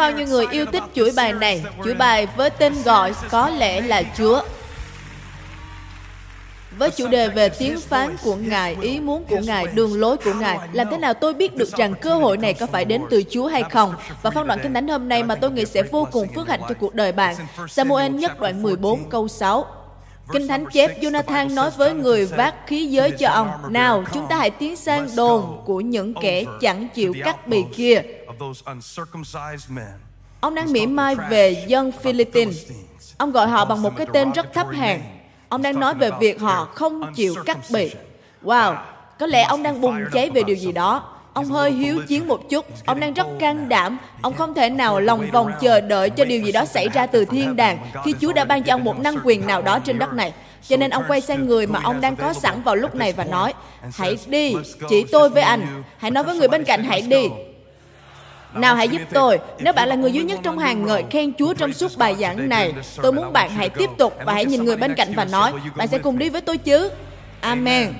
bao nhiêu người yêu thích chuỗi bài này? Chuỗi bài với tên gọi có lẽ là Chúa. Với chủ đề về tiếng phán của Ngài, ý muốn của Ngài, đường lối của Ngài, làm thế nào tôi biết được rằng cơ hội này có phải đến từ Chúa hay không? Và phân đoạn kinh thánh hôm nay mà tôi nghĩ sẽ vô cùng phước hạnh cho cuộc đời bạn. Samuel nhất đoạn 14 câu 6. Kinh Thánh chép Jonathan nói với người vác khí giới cho ông, Nào, chúng ta hãy tiến sang đồn của những kẻ chẳng chịu cắt bì kia. Ông đang mỉa mai về dân Philippines. Ông gọi họ bằng một cái tên rất thấp hèn. Ông đang nói về việc họ không chịu cắt bì. Wow, có lẽ ông đang bùng cháy về điều gì đó. Ông hơi hiếu chiến một chút, ông đang rất can đảm, ông không thể nào lòng vòng chờ đợi cho điều gì đó xảy ra từ thiên đàng khi Chúa đã ban cho ông một năng quyền nào đó trên đất này. Cho nên ông quay sang người mà ông đang có sẵn vào lúc này và nói, hãy đi, chỉ tôi với anh, hãy nói với người bên cạnh hãy đi. Nào hãy giúp tôi, nếu bạn là người duy nhất trong hàng ngợi khen Chúa trong suốt bài giảng này, tôi muốn bạn hãy tiếp tục và hãy nhìn người bên cạnh và nói, bạn sẽ cùng đi với tôi chứ. Amen.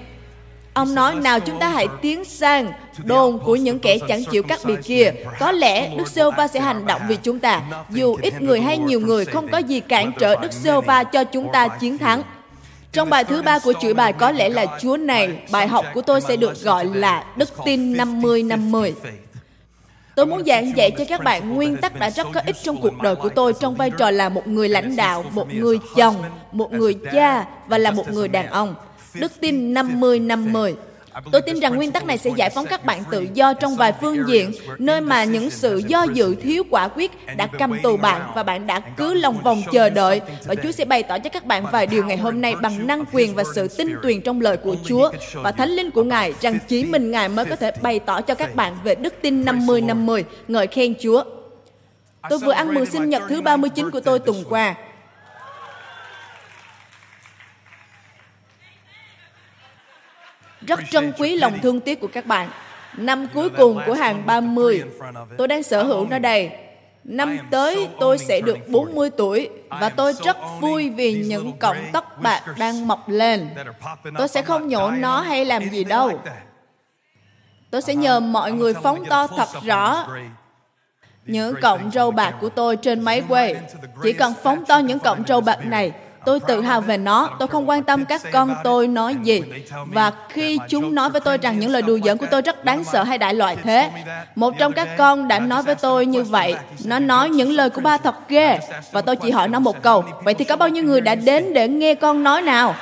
Ông nói nào chúng ta hãy tiến sang đồn của những kẻ chẳng chịu cắt bì kia. Có lẽ Đức giê va sẽ hành động vì chúng ta. Dù ít người hay nhiều người không có gì cản trở Đức giê va cho chúng ta chiến thắng. Trong bài thứ ba của chuỗi bài có lẽ là Chúa này, bài học của tôi sẽ được gọi là Đức tin 50-50. Tôi muốn giảng dạy cho các bạn nguyên tắc đã rất có ích trong cuộc đời của tôi trong vai trò là một người lãnh đạo, một người chồng, một người cha và là một người đàn ông. Đức tin 50-50. Tôi tin rằng nguyên tắc này sẽ giải phóng các bạn tự do trong vài phương diện, nơi mà những sự do dự thiếu quả quyết đã cầm tù bạn và bạn đã cứ lòng vòng chờ đợi. Và Chúa sẽ bày tỏ cho các bạn vài điều ngày hôm nay bằng năng quyền và sự tin tuyền trong lời của Chúa và Thánh Linh của Ngài rằng chỉ mình Ngài mới có thể bày tỏ cho các bạn về đức tin 50-50, ngợi khen Chúa. Tôi vừa ăn mừng sinh nhật thứ 39 của tôi tuần qua. Rất trân quý lòng thương tiếc của các bạn. Năm cuối cùng của hàng 30, tôi đang sở hữu nó đây. Năm tới tôi sẽ được 40 tuổi và tôi rất vui vì những cọng tóc bạc đang mọc lên. Tôi sẽ không nhổ nó hay làm gì đâu. Tôi sẽ nhờ mọi người phóng to thật rõ những cọng râu bạc của tôi trên máy quay. Chỉ cần phóng to những cọng râu bạc này Tôi tự hào về nó, tôi không quan tâm các con tôi nói gì. Và khi chúng nói với tôi rằng những lời đùa giỡn của tôi rất đáng sợ hay đại loại thế, một trong các con đã nói với tôi như vậy. Nó nói những lời của ba thật ghê. Và tôi chỉ hỏi nó một câu, vậy thì có bao nhiêu người đã đến để nghe con nói nào?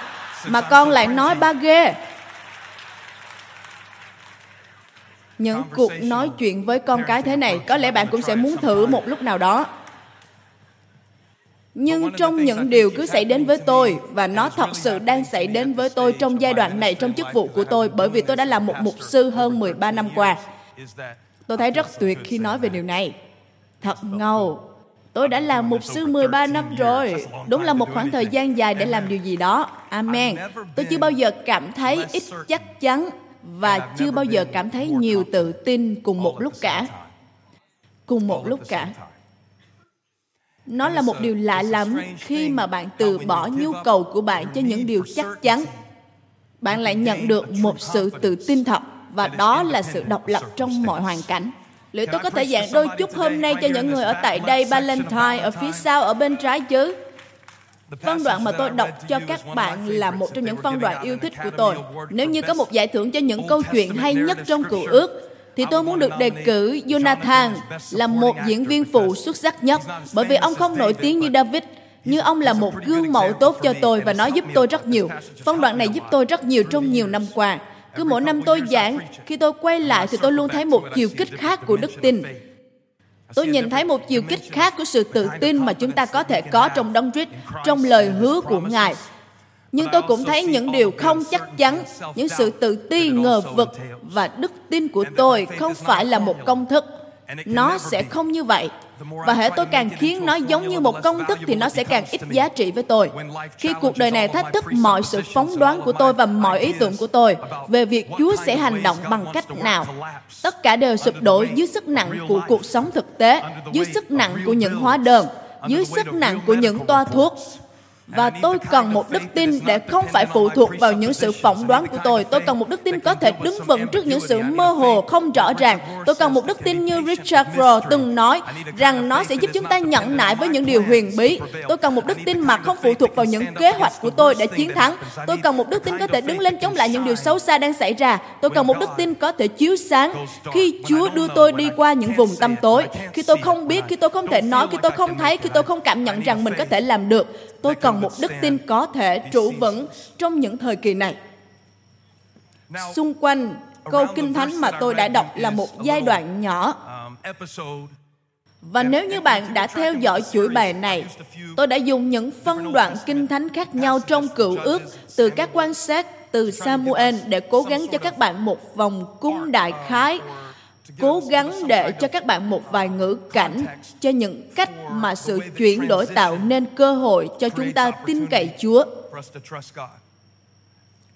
Mà con lại nói ba ghê. Những cuộc nói chuyện với con cái thế này, có lẽ bạn cũng sẽ muốn thử một lúc nào đó nhưng trong những điều cứ xảy đến với tôi và nó thật sự đang xảy đến với tôi trong giai đoạn này trong chức vụ của tôi bởi vì tôi đã là một mục sư hơn 13 năm qua. Tôi thấy rất tuyệt khi nói về điều này. Thật ngầu. Tôi đã làm mục sư 13 năm rồi. Đúng là một khoảng thời gian dài để làm điều gì đó. Amen. Tôi chưa bao giờ cảm thấy ít chắc chắn và chưa bao giờ cảm thấy nhiều tự tin cùng một lúc cả. Cùng một lúc cả nó là một điều lạ lắm khi mà bạn từ bỏ nhu cầu của bạn cho những điều chắc chắn. Bạn lại nhận được một sự tự tin thật và đó là sự độc lập trong mọi hoàn cảnh. Liệu tôi có thể giảng đôi chút hôm nay cho những người ở tại đây valentine ở phía sau ở bên trái chứ? Phân đoạn mà tôi đọc cho các bạn là một trong những phân đoạn yêu thích của tôi. Nếu như có một giải thưởng cho những câu chuyện hay nhất trong cựu ước, thì tôi muốn được đề cử Jonathan là một diễn viên phụ xuất sắc nhất bởi vì ông không nổi tiếng như David nhưng ông là một gương mẫu tốt cho tôi và nó giúp tôi rất nhiều. Phân đoạn này giúp tôi rất nhiều trong nhiều năm qua. Cứ mỗi năm tôi giảng, khi tôi quay lại thì tôi luôn thấy một chiều kích khác của đức tin. Tôi nhìn thấy một chiều kích khác của sự tự tin mà chúng ta có thể có trong Đấng Christ, trong lời hứa của Ngài nhưng tôi cũng thấy những điều không chắc chắn những sự tự ti ngờ vực và đức tin của tôi không phải là một công thức. Nó sẽ không như vậy. Và hệ tôi càng khiến nó giống như một công thức thì nó sẽ càng ít giá trị với tôi. Khi cuộc đời này thách thức mọi sự phóng đoán của tôi và mọi ý tưởng của tôi về việc chúa sẽ hành động bằng cách nào. tất cả đều sụp đổ dưới sức nặng của cuộc sống thực tế dưới sức nặng của những hóa đơn dưới sức nặng của những toa thuốc và tôi cần một đức tin để không phải phụ thuộc vào những sự phỏng đoán của tôi. Tôi cần một đức tin có thể đứng vững trước những sự mơ hồ, không rõ ràng. Tôi cần một đức tin như Richard Rohr từng nói rằng nó sẽ giúp chúng ta nhận nại với những điều huyền bí. Tôi cần một đức tin mà không phụ thuộc vào những kế hoạch của tôi để chiến thắng. Tôi cần một đức tin có thể đứng lên chống lại những điều xấu xa đang xảy ra. Tôi cần một đức tin có thể chiếu sáng khi Chúa đưa tôi đi qua những vùng tăm tối. Khi tôi không biết, khi tôi không thể nói, khi tôi không thấy, khi tôi không cảm nhận rằng mình có thể làm được. Tôi cần một đức tin có thể trụ vững trong những thời kỳ này. Xung quanh câu kinh thánh mà tôi đã đọc là một giai đoạn nhỏ. và nếu như bạn đã theo dõi chuỗi bài này, tôi đã dùng những phân đoạn kinh thánh khác nhau trong cựu ước từ các quan sát từ Samuel để cố gắng cho các bạn một vòng cung đại khái cố gắng để cho các bạn một vài ngữ cảnh cho những cách mà sự chuyển đổi tạo nên cơ hội cho chúng ta tin cậy Chúa.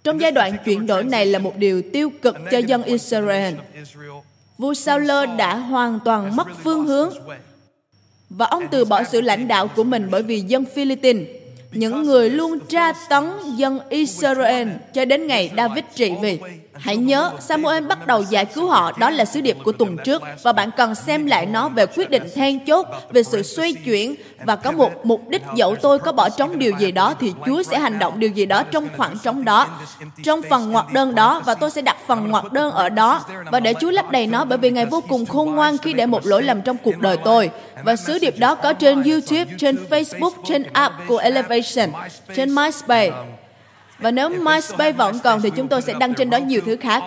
Trong giai đoạn chuyển đổi này là một điều tiêu cực cho dân Israel. Vua Saul đã hoàn toàn mất phương hướng và ông từ bỏ sự lãnh đạo của mình bởi vì dân Philippines, những người luôn tra tấn dân Israel cho đến ngày David trị vì. Hãy nhớ, Samuel bắt đầu giải cứu họ, đó là sứ điệp của tuần trước, và bạn cần xem lại nó về quyết định then chốt, về sự xoay chuyển, và có một mục đích dẫu tôi có bỏ trống điều gì đó, thì Chúa sẽ hành động điều gì đó trong khoảng trống đó, trong phần ngoặc đơn đó, và tôi sẽ đặt phần ngoặc đơn ở đó, và để Chúa lấp đầy nó, bởi vì Ngài vô cùng khôn ngoan khi để một lỗi lầm trong cuộc đời tôi. Và sứ điệp đó có trên YouTube, trên Facebook, trên app của Elevation, trên MySpace, và nếu MySpace vẫn còn thì chúng tôi sẽ đăng trên đó nhiều thứ khác.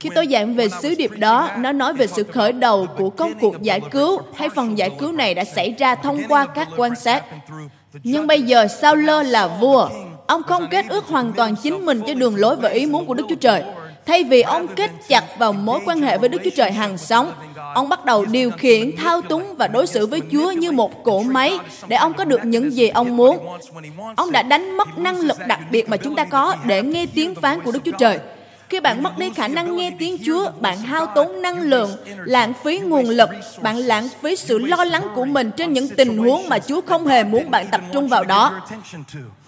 Khi tôi giảng về sứ điệp đó, nó nói về sự khởi đầu của công cuộc giải cứu hay phần giải cứu này đã xảy ra thông qua các quan sát. Nhưng bây giờ sao lơ là vua. Ông không kết ước hoàn toàn chính mình cho đường lối và ý muốn của Đức Chúa Trời. Thay vì ông kết chặt vào mối quan hệ với Đức Chúa Trời hàng sống, ông bắt đầu điều khiển, thao túng và đối xử với Chúa như một cỗ máy để ông có được những gì ông muốn. Ông đã đánh mất năng lực đặc biệt mà chúng ta có để nghe tiếng phán của Đức Chúa Trời. Khi bạn mất đi khả năng nghe tiếng Chúa, bạn hao tốn năng lượng, lãng phí nguồn lực, bạn lãng phí sự lo lắng của mình trên những tình huống mà Chúa không hề muốn bạn tập trung vào đó.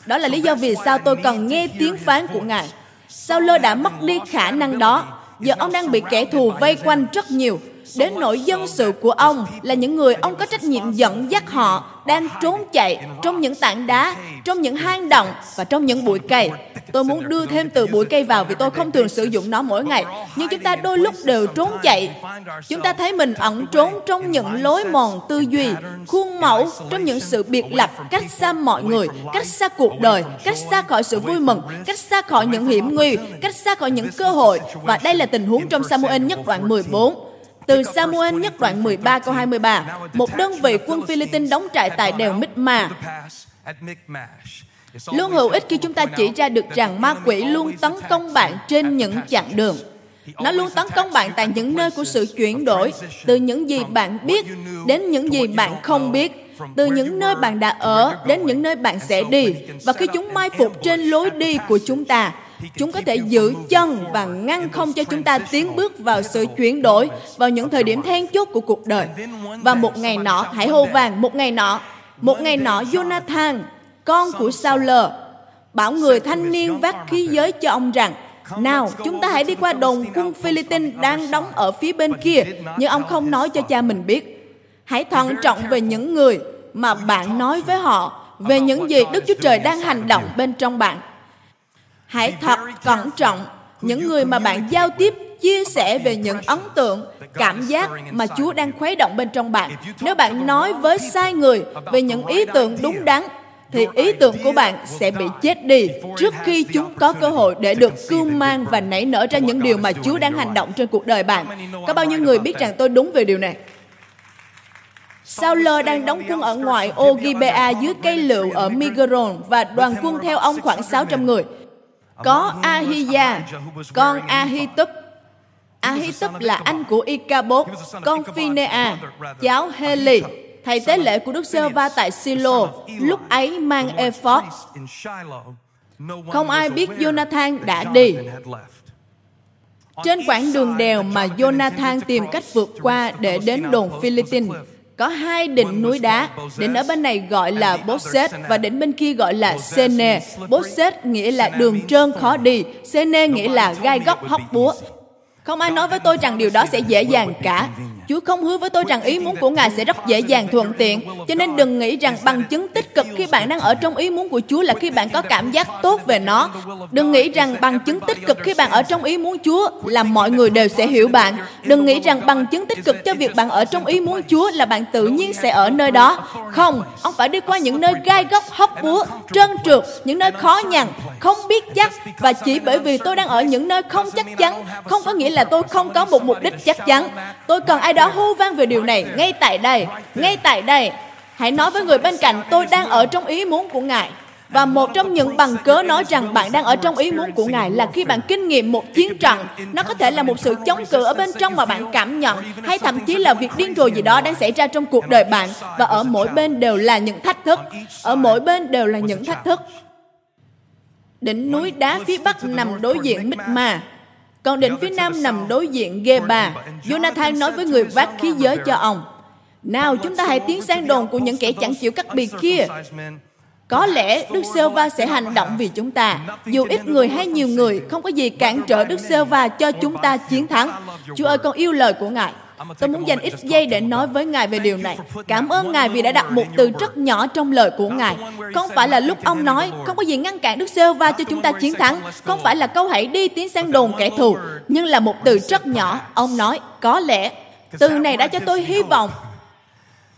Đó là lý do vì sao tôi cần nghe tiếng phán của Ngài. Sao lơ đã mất đi khả năng đó. Giờ ông đang bị kẻ thù vây quanh rất nhiều. Đến nỗi dân sự của ông là những người ông có trách nhiệm dẫn dắt họ đang trốn chạy trong những tảng đá, trong những hang động và trong những bụi cây. Tôi muốn đưa thêm từ bụi cây vào vì tôi không thường sử dụng nó mỗi ngày. Nhưng chúng ta đôi lúc đều trốn chạy. Chúng ta thấy mình ẩn trốn trong những lối mòn tư duy, khuôn mẫu, trong những sự biệt lập, cách xa mọi người, cách xa cuộc đời, cách xa khỏi sự vui mừng, cách xa khỏi những hiểm nguy, cách xa khỏi những cơ hội. Và đây là tình huống trong Samuel nhất đoạn 14. Từ Samuel nhất đoạn 13 câu 23, một đơn vị quân Philippines đóng trại tại đèo Mít-ma. Luôn hữu ích khi chúng ta chỉ ra được rằng ma quỷ luôn tấn công bạn trên những chặng đường. Nó luôn tấn công bạn tại những nơi của sự chuyển đổi, từ những gì bạn biết đến những gì bạn không biết, từ những nơi bạn đã ở đến những nơi bạn sẽ đi. Và khi chúng mai phục trên lối đi của chúng ta, chúng có thể giữ chân và ngăn không cho chúng ta tiến bước vào sự chuyển đổi vào những thời điểm then chốt của cuộc đời. Và một ngày nọ, hãy hô vàng, một ngày nọ, một ngày nọ Jonathan, con của Saul, bảo người thanh niên vác khí giới cho ông rằng, nào, chúng ta hãy đi qua đồn quân Philippines đang đóng ở phía bên kia, nhưng ông không nói cho cha mình biết. Hãy thận trọng về những người mà bạn nói với họ về những gì Đức Chúa Trời đang hành động bên trong bạn. Hãy thật cẩn trọng. những người mà bạn giao tiếp chia sẻ về những ấn tượng, cảm giác mà Chúa đang khuấy động bên trong bạn. Nếu bạn nói với sai người về những ý tưởng đúng đắn, thì ý tưởng của bạn sẽ bị chết đi trước khi chúng có cơ hội để được cưu mang và nảy nở ra những điều mà Chúa đang hành động trên cuộc đời bạn. Có bao nhiêu người biết rằng tôi đúng về điều này? Saul đang đóng quân ở ngoài ô Gibea dưới cây lựu ở Migron và đoàn quân theo ông khoảng 600 người. Có Ahia, con Ahitub. Ahitub là anh của Icabod, con Phinea, cháu Heli, thầy tế lễ của Đức Sơ Va tại Silo, lúc ấy mang ephod. Không ai biết Jonathan đã đi. Trên quãng đường đèo mà Jonathan tìm cách vượt qua để đến đồn Philippines, có hai đỉnh núi đá. Đỉnh ở bên này gọi là Bosset và đỉnh bên kia gọi là Sene. Bosset nghĩa là đường trơn khó đi, Sene nghĩa là gai góc hóc búa. Không ai nói với tôi rằng điều đó sẽ dễ dàng cả. Chúa không hứa với tôi rằng ý muốn của Ngài sẽ rất dễ dàng thuận tiện. Cho nên đừng nghĩ rằng bằng chứng tích cực khi bạn đang ở trong ý muốn của Chúa là khi bạn có cảm giác tốt về nó. Đừng nghĩ rằng bằng chứng tích cực khi bạn ở trong ý muốn Chúa là mọi người đều sẽ hiểu bạn. Đừng nghĩ rằng bằng chứng tích cực cho việc bạn ở trong ý muốn Chúa là bạn tự nhiên sẽ ở nơi đó. Không, ông phải đi qua những nơi gai góc hóc búa, trơn trượt, những nơi khó nhằn, không biết chắc và chỉ bởi vì tôi đang ở những nơi không chắc chắn không có nghĩa là tôi không có một mục đích chắc chắn tôi cần ai đó hô vang về điều này ngay tại đây ngay tại đây hãy nói với người bên cạnh tôi đang ở trong ý muốn của ngài và một trong những bằng cớ nói rằng bạn đang ở trong ý muốn của Ngài là khi bạn kinh nghiệm một chiến trận. Nó có thể là một sự chống cự ở bên trong mà bạn cảm nhận, hay thậm chí là việc điên rồ gì đó đang xảy ra trong cuộc đời bạn. Và ở mỗi bên đều là những thách thức. Ở mỗi bên đều là những thách thức. Đỉnh núi đá phía bắc nằm đối diện Mích Ma, còn đỉnh phía nam nằm đối diện Geba. Jonathan nói với người vác khí giới cho ông, Nào chúng ta hãy tiến sang đồn của những kẻ chẳng chịu cắt biệt kia. Có lẽ Đức Sơ Va sẽ hành động vì chúng ta. Dù ít người hay nhiều người, không có gì cản trở Đức Sơ Va cho chúng ta chiến thắng. Chúa ơi, con yêu lời của Ngài. Tôi muốn dành ít giây để nói với Ngài về điều này. Cảm ơn Ngài vì đã đặt một từ rất nhỏ trong lời của Ngài. Không phải là lúc ông nói, không có gì ngăn cản Đức giê va cho chúng ta chiến thắng. Không phải là câu hãy đi tiến sang đồn kẻ thù. Nhưng là một từ rất nhỏ. Ông nói, có lẽ. Từ này đã cho tôi hy vọng.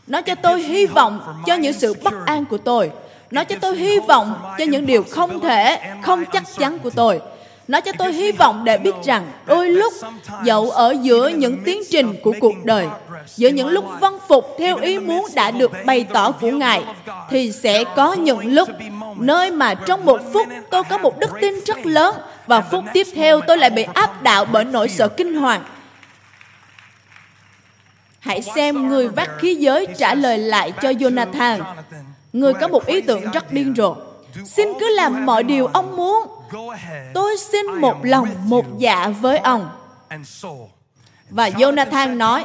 Nó cho tôi hy vọng cho những sự bất an của tôi. Nó cho tôi hy vọng cho những điều không thể, không chắc chắn của tôi nó cho tôi hy vọng để biết rằng đôi lúc dẫu ở giữa những tiến trình của cuộc đời, giữa những lúc văn phục theo ý muốn đã được bày tỏ của ngài, thì sẽ có những lúc nơi mà trong một phút tôi có một đức tin rất lớn và phút tiếp theo tôi lại bị áp đảo bởi nỗi sợ kinh hoàng. Hãy xem người vác khí giới trả lời lại cho jonathan. Người có một ý tưởng rất điên rồ. Xin cứ làm mọi điều ông muốn tôi xin một lòng một dạ với ông và Jonathan nói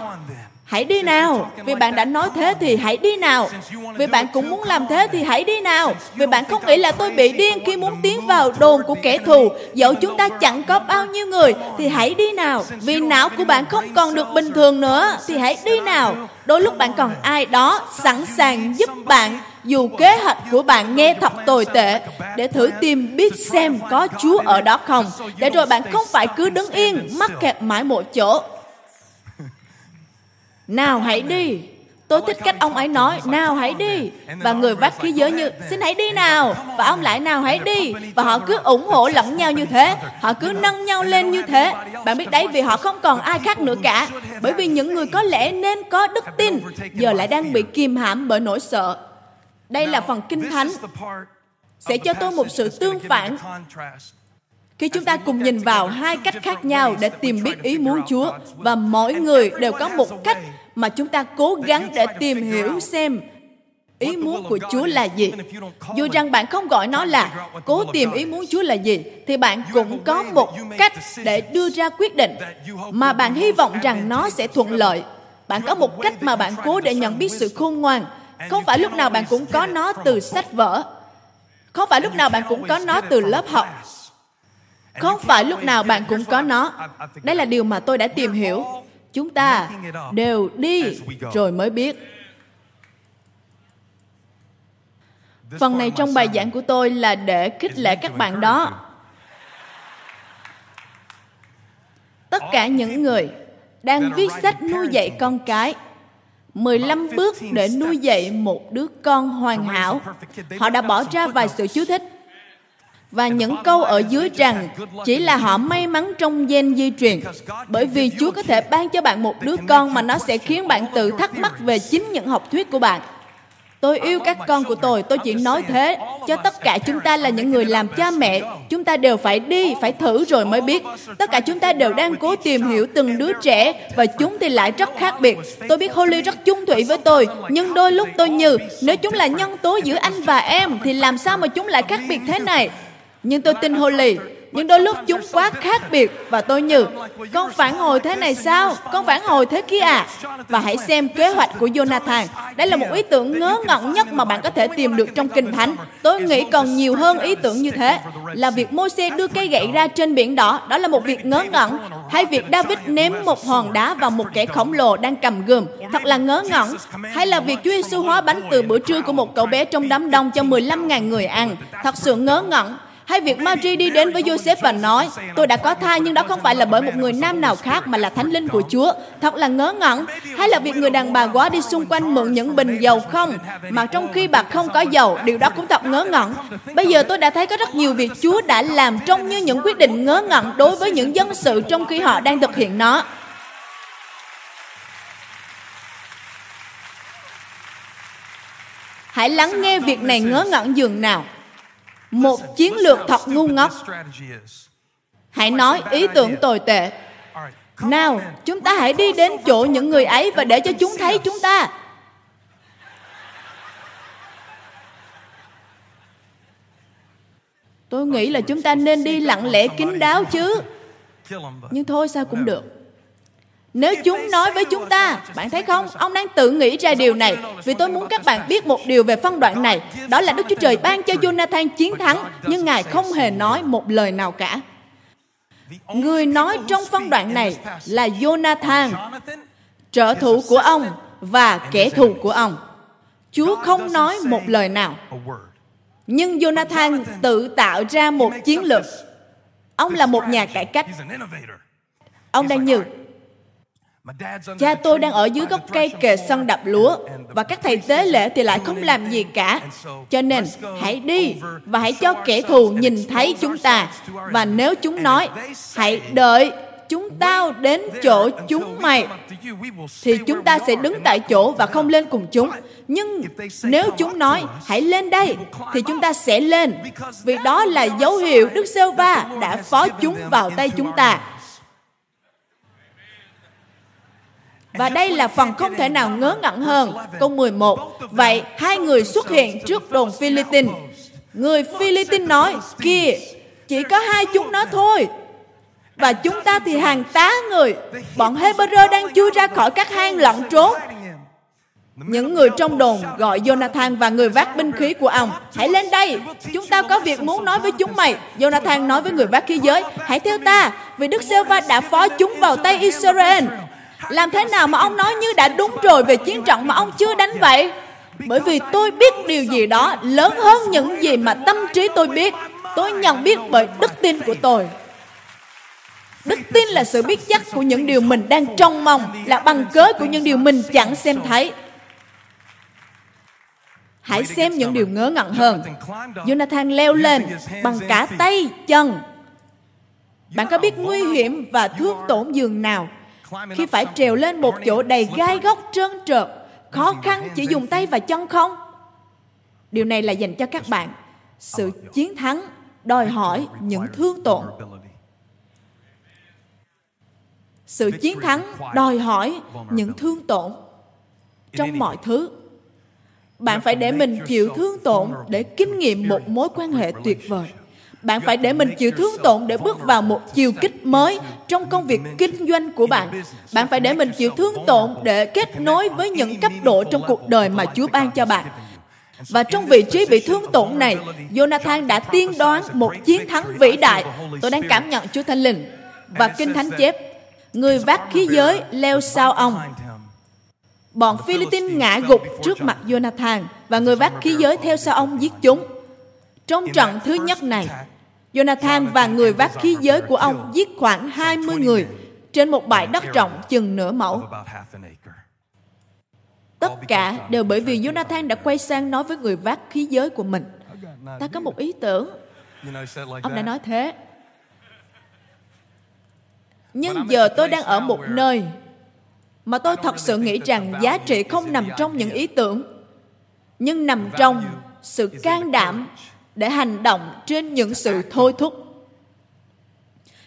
Hãy đi nào, vì bạn đã nói thế thì hãy đi nào. Vì bạn cũng muốn làm thế thì hãy đi nào. Vì bạn không nghĩ là tôi bị điên khi muốn tiến vào đồn của kẻ thù. Dẫu chúng ta chẳng có bao nhiêu người thì hãy đi nào. Vì não của bạn không còn được bình thường nữa thì hãy đi nào. Đôi lúc bạn còn ai đó sẵn sàng giúp bạn dù kế hoạch của bạn nghe thật tồi tệ để thử tìm biết xem có Chúa ở đó không để rồi bạn không phải cứ đứng yên mắc kẹt mãi một chỗ nào hãy đi Tôi thích cách ông ấy nói, nào hãy đi. Và người vác khí giới như, xin hãy đi nào. Và ông lại, nào hãy đi. Và họ cứ ủng hộ lẫn nhau như thế. Họ cứ nâng nhau lên như thế. Bạn biết đấy, vì họ không còn ai khác nữa cả. Bởi vì những người có lẽ nên có đức tin, giờ lại đang bị kìm hãm bởi nỗi sợ. Đây là phần kinh thánh sẽ cho tôi một sự tương phản khi chúng ta cùng nhìn vào hai cách khác nhau để tìm biết ý muốn Chúa và mỗi người đều có một cách mà chúng ta cố gắng để tìm hiểu xem ý muốn của Chúa là gì. Dù rằng bạn không gọi nó là cố tìm ý muốn Chúa là gì, thì bạn cũng có một cách để đưa ra quyết định mà bạn hy vọng rằng nó sẽ thuận lợi. Bạn có một cách mà bạn cố để nhận biết sự khôn ngoan. Không phải lúc nào bạn cũng có nó từ sách vở. Không phải lúc nào bạn cũng có nó từ lớp học? không phải lúc nào bạn cũng có nó? đây là điều mà tôi đã tìm hiểu. chúng ta đều đi rồi mới biết. Phần này trong bài giảng của tôi là để khích lệ các bạn đó. tất cả những người đang viết sách nuôi dạy con cái 15 bước để nuôi dạy một đứa con hoàn hảo. Họ đã bỏ ra vài sự chú thích. Và những câu ở dưới rằng chỉ là họ may mắn trong gen di truyền. Bởi vì Chúa có thể ban cho bạn một đứa con mà nó sẽ khiến bạn tự thắc mắc về chính những học thuyết của bạn. Tôi yêu các con của tôi, tôi chỉ nói thế. Cho tất cả chúng ta là những người làm cha mẹ, chúng ta đều phải đi, phải thử rồi mới biết. Tất cả chúng ta đều đang cố tìm hiểu từng đứa trẻ và chúng thì lại rất khác biệt. Tôi biết Holly rất chung thủy với tôi, nhưng đôi lúc tôi như nếu chúng là nhân tố giữa anh và em thì làm sao mà chúng lại khác biệt thế này? Nhưng tôi tin Holly, nhưng đôi lúc chúng quá khác biệt và tôi như, con phản hồi thế này sao? Con phản hồi thế kia à? Và hãy xem kế hoạch của Jonathan. Đây là một ý tưởng ngớ ngẩn nhất mà bạn có thể tìm được trong Kinh Thánh. Tôi nghĩ còn nhiều hơn ý tưởng như thế. Là việc Môi-se đưa cây gậy ra trên biển đỏ, đó là một việc ngớ ngẩn. Hay việc David ném một hòn đá vào một kẻ khổng lồ đang cầm gươm, thật là ngớ ngẩn. Hay là việc Chúa Giêsu hóa bánh từ bữa trưa của một cậu bé trong đám đông cho 15.000 người ăn, thật sự ngớ ngẩn. Hay việc Mary đi đến với Joseph và nói, tôi đã có thai nhưng đó không phải là bởi một người nam nào khác mà là thánh linh của Chúa. Thật là ngớ ngẩn. Hay là việc người đàn bà quá đi xung quanh mượn những bình dầu không, mà trong khi bà không có dầu, điều đó cũng thật ngớ ngẩn. Bây giờ tôi đã thấy có rất nhiều việc Chúa đã làm trông như những quyết định ngớ ngẩn đối với những dân sự trong khi họ đang thực hiện nó. Hãy lắng nghe việc này ngớ ngẩn dường nào một chiến lược thật ngu ngốc. Hãy nói ý tưởng tồi tệ. Nào, chúng ta hãy đi đến chỗ những người ấy và để cho chúng thấy chúng ta. Tôi nghĩ là chúng ta nên đi lặng lẽ kín đáo chứ. Nhưng thôi sao cũng được. Nếu chúng nói với chúng ta, bạn thấy không, ông đang tự nghĩ ra điều này. Vì tôi muốn các bạn biết một điều về phân đoạn này. Đó là Đức Chúa Trời ban cho Jonathan chiến thắng, nhưng Ngài không hề nói một lời nào cả. Người nói trong phân đoạn này là Jonathan, trợ thủ của ông và kẻ thù của ông. Chúa không nói một lời nào. Nhưng Jonathan tự tạo ra một chiến lược. Ông là một nhà cải cách. Ông đang như Cha tôi đang ở dưới gốc cây kề sân đập lúa và các thầy tế lễ thì lại không làm gì cả. Cho nên hãy đi và hãy cho kẻ thù nhìn thấy chúng ta. Và nếu chúng nói, hãy đợi chúng tao đến chỗ chúng mày thì chúng ta sẽ đứng tại chỗ và không lên cùng chúng. Nhưng nếu chúng nói hãy lên đây thì chúng ta sẽ lên. Vì đó là dấu hiệu đức sơ va đã phó chúng vào tay chúng ta Và đây là phần không thể nào ngớ ngẩn hơn. Câu 11. Vậy hai người xuất hiện trước đồn Philippines. Người Philippines nói, kia, chỉ có hai chúng nó thôi. Và chúng ta thì hàng tá người. Bọn Hebrew đang chui ra khỏi các hang lặn trốn. Những người trong đồn gọi Jonathan và người vác binh khí của ông. Hãy lên đây, chúng ta có việc muốn nói với chúng mày. Jonathan nói với người vác khí giới, hãy theo ta, vì Đức Sê Va đã phó chúng vào tay Israel. Làm thế nào mà ông nói như đã đúng rồi về chiến trận mà ông chưa đánh vậy? Bởi vì tôi biết điều gì đó lớn hơn những gì mà tâm trí tôi biết. Tôi nhận biết bởi đức tin của tôi. Đức tin là sự biết chắc của những điều mình đang trông mong, là bằng cớ của những điều mình chẳng xem thấy. Hãy xem những điều ngớ ngẩn hơn. Jonathan leo lên bằng cả tay, chân. Bạn có biết nguy hiểm và thương tổn giường nào khi phải trèo lên một chỗ đầy gai góc trơn trượt, khó khăn chỉ dùng tay và chân không? Điều này là dành cho các bạn. Sự chiến thắng đòi hỏi những thương tổn. Sự chiến thắng đòi hỏi những thương tổn trong mọi thứ. Bạn phải để mình chịu thương tổn để kinh nghiệm một mối quan hệ tuyệt vời bạn phải để mình chịu thương tổn để bước vào một chiều kích mới trong công việc kinh doanh của bạn bạn phải để mình chịu thương tổn để kết nối với những cấp độ trong cuộc đời mà chúa ban cho bạn và trong vị trí bị thương tổn này, Jonathan đã tiên đoán một chiến thắng vĩ đại. Tôi đang cảm nhận Chúa Thánh Linh. Và Kinh Thánh chép, người vác khí giới leo sau ông. Bọn Philippines ngã gục trước mặt Jonathan và người vác khí giới theo sau ông giết chúng. Trong trận thứ nhất này, Jonathan và người vác khí giới của ông giết khoảng 20 người trên một bãi đất rộng chừng nửa mẫu. Tất cả đều bởi vì Jonathan đã quay sang nói với người vác khí giới của mình. Ta có một ý tưởng. Ông đã nói thế. Nhưng giờ tôi đang ở một nơi mà tôi thật sự nghĩ rằng giá trị không nằm trong những ý tưởng, nhưng nằm trong sự can đảm để hành động trên những sự thôi thúc.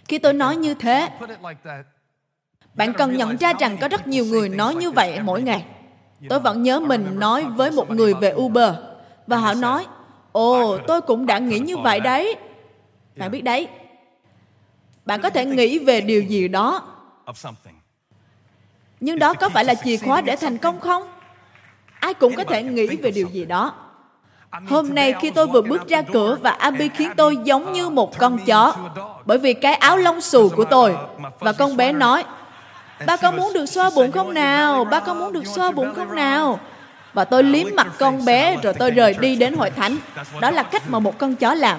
Khi tôi nói như thế, bạn cần nhận ra rằng có rất nhiều người nói như vậy mỗi ngày. Tôi vẫn nhớ mình nói với một người về uber, và họ nói, ồ, tôi cũng đã nghĩ như vậy đấy. Bạn biết đấy. Bạn có thể nghĩ về điều gì đó. Nhưng đó có phải là chìa khóa để thành công không? Ai cũng có thể nghĩ về điều gì đó. Hôm nay khi tôi vừa bước ra cửa và Abby khiến tôi giống như một con chó bởi vì cái áo lông xù của tôi. Và con bé nói, ba có muốn được xoa bụng không nào? Ba có muốn được xoa bụng không nào? Và tôi liếm mặt con bé rồi tôi rời đi đến hội thánh. Đó là cách mà một con chó làm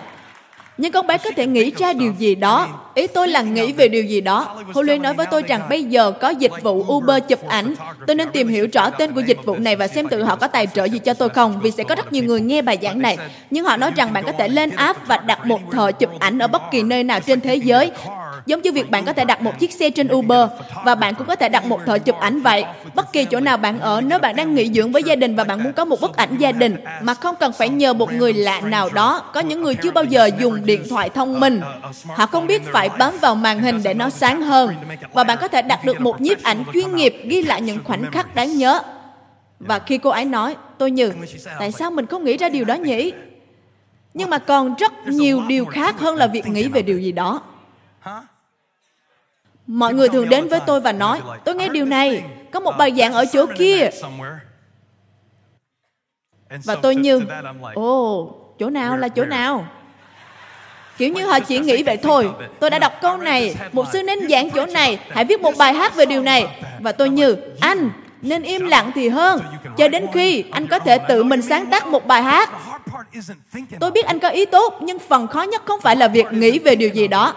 nhưng con bé có thể nghĩ ra điều gì đó. Ý tôi là nghĩ về điều gì đó. Holly nói với tôi rằng bây giờ có dịch vụ Uber chụp ảnh. Tôi nên tìm hiểu rõ tên của dịch vụ này và xem tự họ có tài trợ gì cho tôi không, vì sẽ có rất nhiều người nghe bài giảng này. Nhưng họ nói rằng bạn có thể lên app và đặt một thợ chụp ảnh ở bất kỳ nơi nào trên thế giới. Giống như việc bạn có thể đặt một chiếc xe trên Uber và bạn cũng có thể đặt một thợ chụp ảnh vậy. Bất kỳ chỗ nào bạn ở, nếu bạn đang nghỉ dưỡng với gia đình và bạn muốn có một bức ảnh gia đình mà không cần phải nhờ một người lạ nào đó, có những người chưa bao giờ dùng điện thoại thông minh. Họ không biết phải bám vào màn hình để nó sáng hơn. Và bạn có thể đặt được một nhiếp ảnh chuyên nghiệp ghi lại những khoảnh khắc đáng nhớ. Và khi cô ấy nói, tôi như, tại sao mình không nghĩ ra điều đó nhỉ? Nhưng mà còn rất nhiều điều khác hơn là việc nghĩ về điều gì đó. Mọi người thường đến với tôi và nói, tôi nghe điều này, có một bài giảng ở chỗ kia. Và tôi như, ồ, oh, chỗ nào là chỗ nào? Kiểu như họ chỉ nghĩ vậy thôi. Tôi đã đọc câu này, một sư nên giảng chỗ này, hãy viết một bài hát về điều này. Và tôi như, anh, nên im lặng thì hơn, cho đến khi anh có thể tự mình sáng tác một bài hát. Tôi biết anh có ý tốt, nhưng phần khó nhất không phải là việc nghĩ về điều gì đó,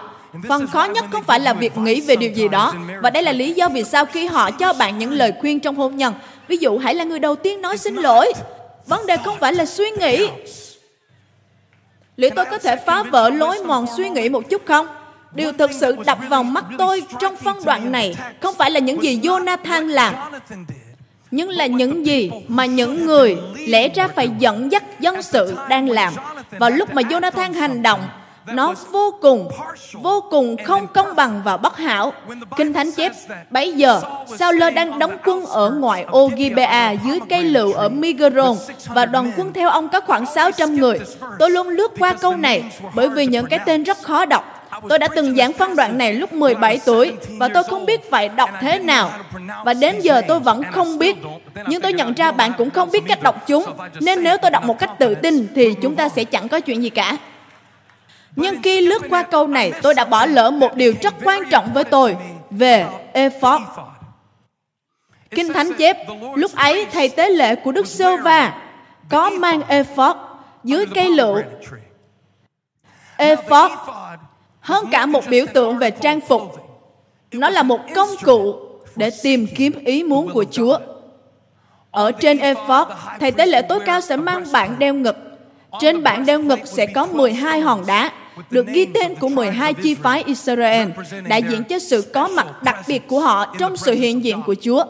Phần khó nhất không phải là việc nghĩ về điều gì đó. Và đây là lý do vì sao khi họ cho bạn những lời khuyên trong hôn nhân. Ví dụ, hãy là người đầu tiên nói xin lỗi. Vấn đề không phải là suy nghĩ. Liệu tôi có thể phá vỡ lối mòn suy nghĩ một chút không? Điều thực sự đập vào mắt tôi trong phân đoạn này không phải là những gì Jonathan làm, nhưng là những gì mà những người lẽ ra phải dẫn dắt dân sự đang làm. Vào lúc mà Jonathan hành động, nó vô cùng, vô cùng không công bằng và bất hảo. Kinh Thánh chép, bấy giờ, Sao Lơ đang đóng quân ở ngoại ô Gibea dưới cây lựu ở Migron và đoàn quân theo ông có khoảng 600 người. Tôi luôn lướt qua câu này bởi vì những cái tên rất khó đọc. Tôi đã từng giảng phân đoạn này lúc 17 tuổi và tôi không biết phải đọc thế nào. Và đến giờ tôi vẫn không biết. Nhưng tôi nhận ra bạn cũng không biết cách đọc chúng. Nên nếu tôi đọc một cách tự tin thì chúng ta sẽ chẳng có chuyện gì cả. Nhưng khi lướt qua câu này, tôi đã bỏ lỡ một điều rất quan trọng với tôi về ephod. Kinh Thánh chép, lúc ấy thầy tế lễ của Đức Sơ Va có mang ephod dưới cây lựu. Ephod hơn cả một biểu tượng về trang phục, nó là một công cụ để tìm kiếm ý muốn của Chúa. Ở trên ephod, thầy tế lễ tối cao sẽ mang bản đeo ngực. Trên bản đeo ngực sẽ có 12 hòn đá được ghi tên của 12 chi phái Israel, đại diện cho sự có mặt đặc biệt của họ trong sự hiện diện của Chúa.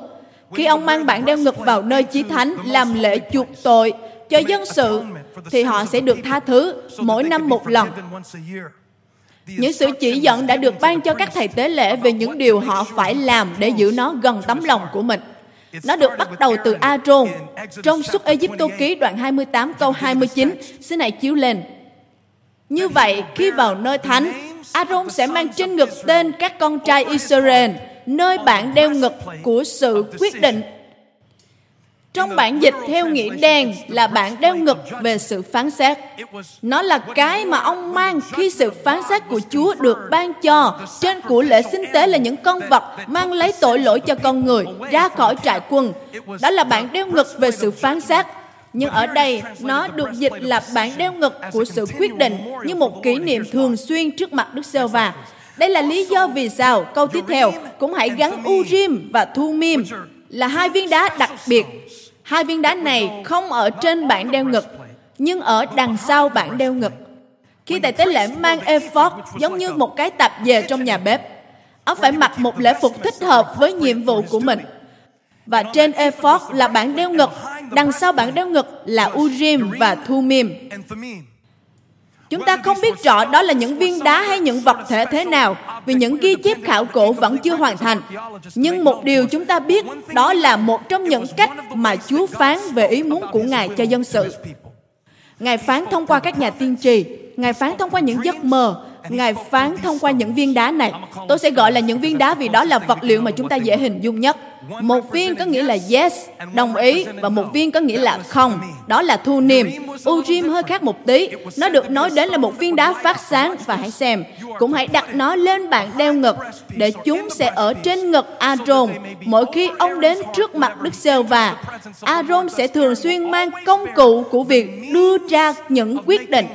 Khi ông mang bản đeo ngực vào nơi chí thánh làm lễ chuộc tội cho dân sự, thì họ sẽ được tha thứ mỗi năm một lần. Những sự chỉ dẫn đã được ban cho các thầy tế lễ về những điều họ phải làm để giữ nó gần tấm lòng của mình. Nó được bắt đầu từ Aaron. Trong suốt Egypto ký đoạn 28 câu 29, xin hãy chiếu lên. Như vậy, khi vào nơi thánh, Aaron sẽ mang trên ngực tên các con trai Israel, nơi bạn đeo ngực của sự quyết định. Trong bản dịch theo nghĩa đen là bạn đeo ngực về sự phán xét. Nó là cái mà ông mang khi sự phán xét của Chúa được ban cho. Trên của lễ sinh tế là những con vật mang lấy tội lỗi cho con người ra khỏi trại quân. Đó là bạn đeo ngực về sự phán xét nhưng ở đây nó được dịch là bản đeo ngực của sự quyết định như một kỷ niệm thường xuyên trước mặt Đức Sơ và Đây là lý do vì sao câu tiếp theo cũng hãy gắn Urim và Thumim là hai viên đá đặc biệt. Hai viên đá này không ở trên bản đeo ngực, nhưng ở đằng sau bản đeo ngực. Khi tại tế lễ mang ephod giống như một cái tạp dề trong nhà bếp, ông phải mặc một lễ phục thích hợp với nhiệm vụ của mình. Và trên ephod là bản đeo ngực đằng sau bản đeo ngực là Urim và Thumim. Chúng ta không biết rõ đó là những viên đá hay những vật thể thế nào vì những ghi chép khảo cổ vẫn chưa hoàn thành. Nhưng một điều chúng ta biết đó là một trong những cách mà Chúa phán về ý muốn của Ngài cho dân sự. Ngài phán thông qua các nhà tiên tri, Ngài phán thông qua những giấc mơ Ngài phán thông qua những viên đá này. Tôi sẽ gọi là những viên đá vì đó là vật liệu mà chúng ta dễ hình dung nhất. Một viên có nghĩa là yes, đồng ý, và một viên có nghĩa là không. Đó là thu niềm. Ujim hơi khác một tí. Nó được nói đến là một viên đá phát sáng và hãy xem. Cũng hãy đặt nó lên bạn đeo ngực để chúng sẽ ở trên ngực Aaron. Mỗi khi ông đến trước mặt Đức Sêu và Aaron sẽ thường xuyên mang công cụ của việc đưa ra những quyết định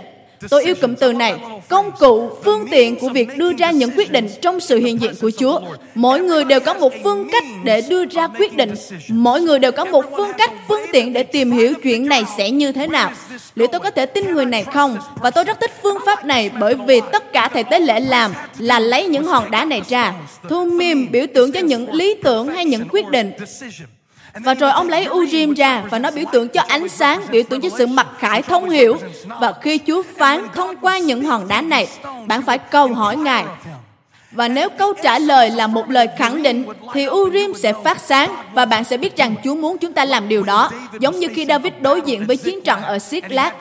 Tôi yêu cụm từ này, công cụ, phương tiện của việc đưa ra những quyết định trong sự hiện diện của Chúa. Mỗi người đều có một phương cách để đưa ra quyết định. Mỗi người đều có một phương cách, phương tiện để tìm hiểu chuyện này sẽ như thế nào. Liệu tôi có thể tin người này không? Và tôi rất thích phương pháp này bởi vì tất cả thầy tế lễ làm là lấy những hòn đá này ra. Thu mềm biểu tượng cho những lý tưởng hay những quyết định và rồi ông lấy Urim ra và nó biểu tượng cho ánh sáng, biểu tượng cho sự mặc khải thông hiểu. Và khi Chúa phán thông qua những hòn đá này, bạn phải cầu hỏi Ngài và nếu câu trả lời là một lời khẳng định, thì Urim sẽ phát sáng và bạn sẽ biết rằng Chúa muốn chúng ta làm điều đó. Giống như khi David đối diện với chiến trận ở Siklag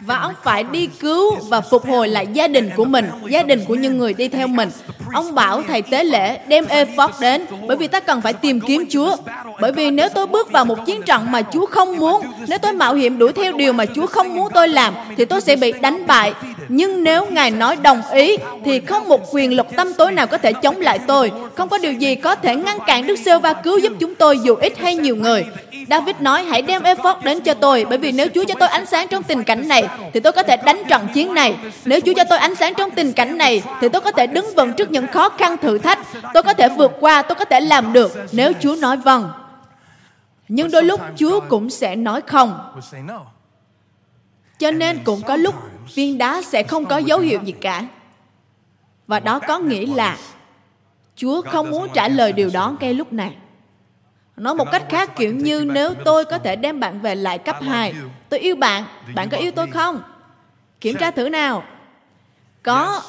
và ông phải đi cứu và phục hồi lại gia đình của mình, gia đình của những người đi theo mình. Ông bảo thầy tế lễ đem ephod đến bởi vì ta cần phải tìm kiếm Chúa. Bởi vì nếu tôi bước vào một chiến trận mà Chúa không muốn, nếu tôi mạo hiểm đuổi theo điều mà Chúa không muốn tôi làm, thì tôi sẽ bị đánh bại. Nhưng nếu Ngài nói đồng ý, thì không một quyền lực tâm tối nào có thể chống lại tôi. Không có điều gì có thể ngăn cản Đức Sêu Va cứu giúp chúng tôi dù ít hay nhiều người. David nói hãy đem effort đến cho tôi bởi vì nếu Chúa cho tôi ánh sáng trong tình cảnh này thì tôi có thể đánh trận chiến này. Nếu Chúa cho tôi ánh sáng trong tình cảnh này thì tôi có thể đứng vững trước những khó khăn thử thách. Tôi có thể vượt qua, tôi có thể làm được nếu Chúa nói vâng. Nhưng đôi lúc Chúa cũng sẽ nói không. Cho nên cũng có lúc viên đá sẽ không có dấu hiệu gì cả. Và đó có nghĩa là Chúa không muốn trả lời điều đó ngay lúc này. Nói một cách khác kiểu như nếu tôi có thể đem bạn về lại cấp 2, tôi yêu bạn, bạn có yêu tôi không? Kiểm tra thử nào. Có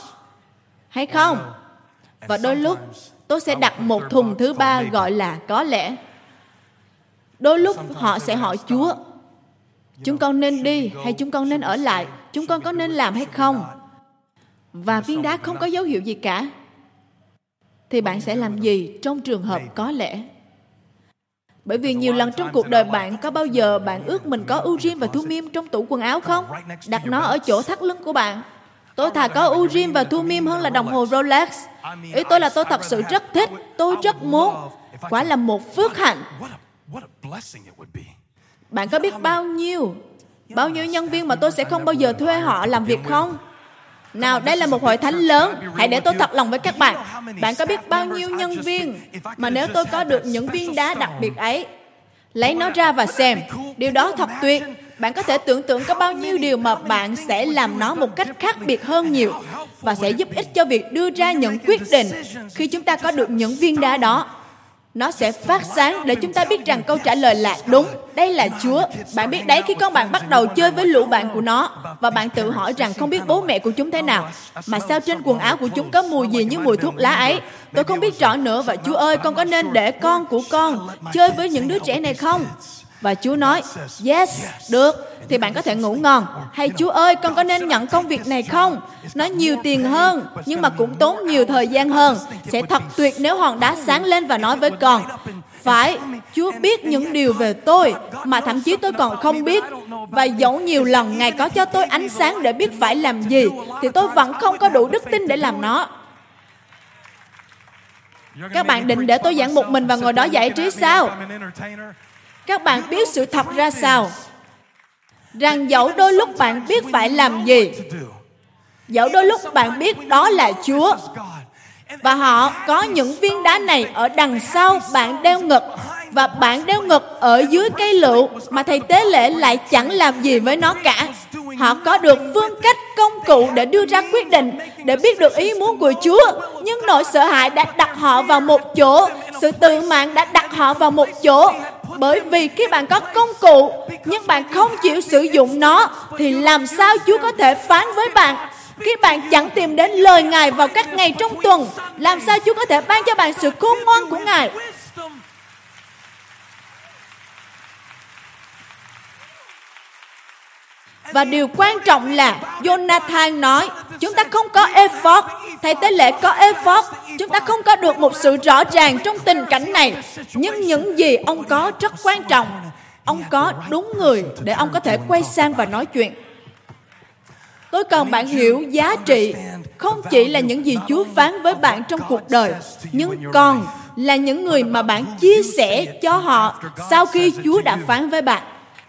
hay không? Và đôi lúc tôi sẽ đặt một thùng thứ ba gọi là có lẽ. Đôi lúc họ sẽ hỏi Chúa, chúng con nên đi hay chúng con nên ở lại? Chúng con có nên làm hay không? Và viên đá không có dấu hiệu gì cả thì bạn sẽ làm gì trong trường hợp có lẽ bởi vì nhiều lần trong cuộc đời bạn có bao giờ bạn ước mình có Urim và Thumim trong tủ quần áo không? Đặt nó ở chỗ thắt lưng của bạn. Tôi thà có Urim và Thumim hơn là đồng hồ Rolex. Ý tôi là tôi thật sự rất thích, tôi rất muốn. Quả là một phước hạnh. Bạn có biết bao nhiêu, bao nhiêu nhân viên mà tôi sẽ không bao giờ thuê họ làm việc không? Nào, đây là một hội thánh lớn. Hãy để tôi thật lòng với các bạn. Bạn có biết bao nhiêu nhân viên mà nếu tôi có được những viên đá đặc biệt ấy, lấy nó ra và xem. Điều đó thật tuyệt. Bạn có thể tưởng tượng có bao nhiêu điều mà bạn sẽ làm nó một cách khác biệt hơn nhiều và sẽ giúp ích cho việc đưa ra những quyết định khi chúng ta có được những viên đá đó nó sẽ phát sáng để chúng ta biết rằng câu trả lời là đúng. Đây là chúa. Bạn biết đấy, khi con bạn bắt đầu chơi với lũ bạn của nó và bạn tự hỏi rằng không biết bố mẹ của chúng thế nào, mà sao trên quần áo của chúng có mùi gì như mùi thuốc lá ấy? Tôi không biết rõ nữa và chúa ơi, con có nên để con của con chơi với những đứa trẻ này không? Và Chúa nói, yes, được, thì bạn có thể ngủ ngon. Hay Chúa ơi, con có nên nhận công việc này không? Nó nhiều tiền hơn, nhưng mà cũng tốn nhiều thời gian hơn. Sẽ thật tuyệt nếu hòn đá sáng lên và nói với con, phải, Chúa biết những điều về tôi mà thậm chí tôi còn không biết. Và dẫu nhiều lần Ngài có cho tôi ánh sáng để biết phải làm gì, thì tôi vẫn không có đủ đức tin để làm nó. Các bạn định để tôi giảng một mình và ngồi đó giải trí sao? Các bạn biết sự thật ra sao? Rằng dẫu đôi lúc bạn biết phải làm gì, dẫu đôi lúc bạn biết đó là chúa, và họ có những viên đá này ở đằng sau bạn đeo ngực, và bạn đeo ngực ở dưới cây lựu mà thầy tế lễ lại chẳng làm gì với nó cả. Họ có được phương cách công cụ để đưa ra quyết định, để biết được ý muốn của chúa. Nhưng nỗi sợ hãi đã đặt họ vào một chỗ, sự tự mạng đã đặt họ vào một chỗ bởi vì khi bạn có công cụ, nhưng bạn không chịu sử dụng nó, thì làm sao Chúa có thể phán với bạn? Khi bạn chẳng tìm đến lời Ngài vào các ngày trong tuần, làm sao Chúa có thể ban cho bạn sự khôn ngoan của Ngài? Và điều quan trọng là Jonathan nói, chúng ta không có effort, thầy tế lễ có effort, chúng ta không có được một sự rõ ràng trong tình cảnh này. Nhưng những gì ông có rất quan trọng. Ông có đúng người để ông có thể quay sang và nói chuyện. Tôi cần bạn hiểu giá trị không chỉ là những gì Chúa phán với bạn trong cuộc đời, nhưng còn là những người mà bạn chia sẻ cho họ sau khi Chúa đã phán với bạn.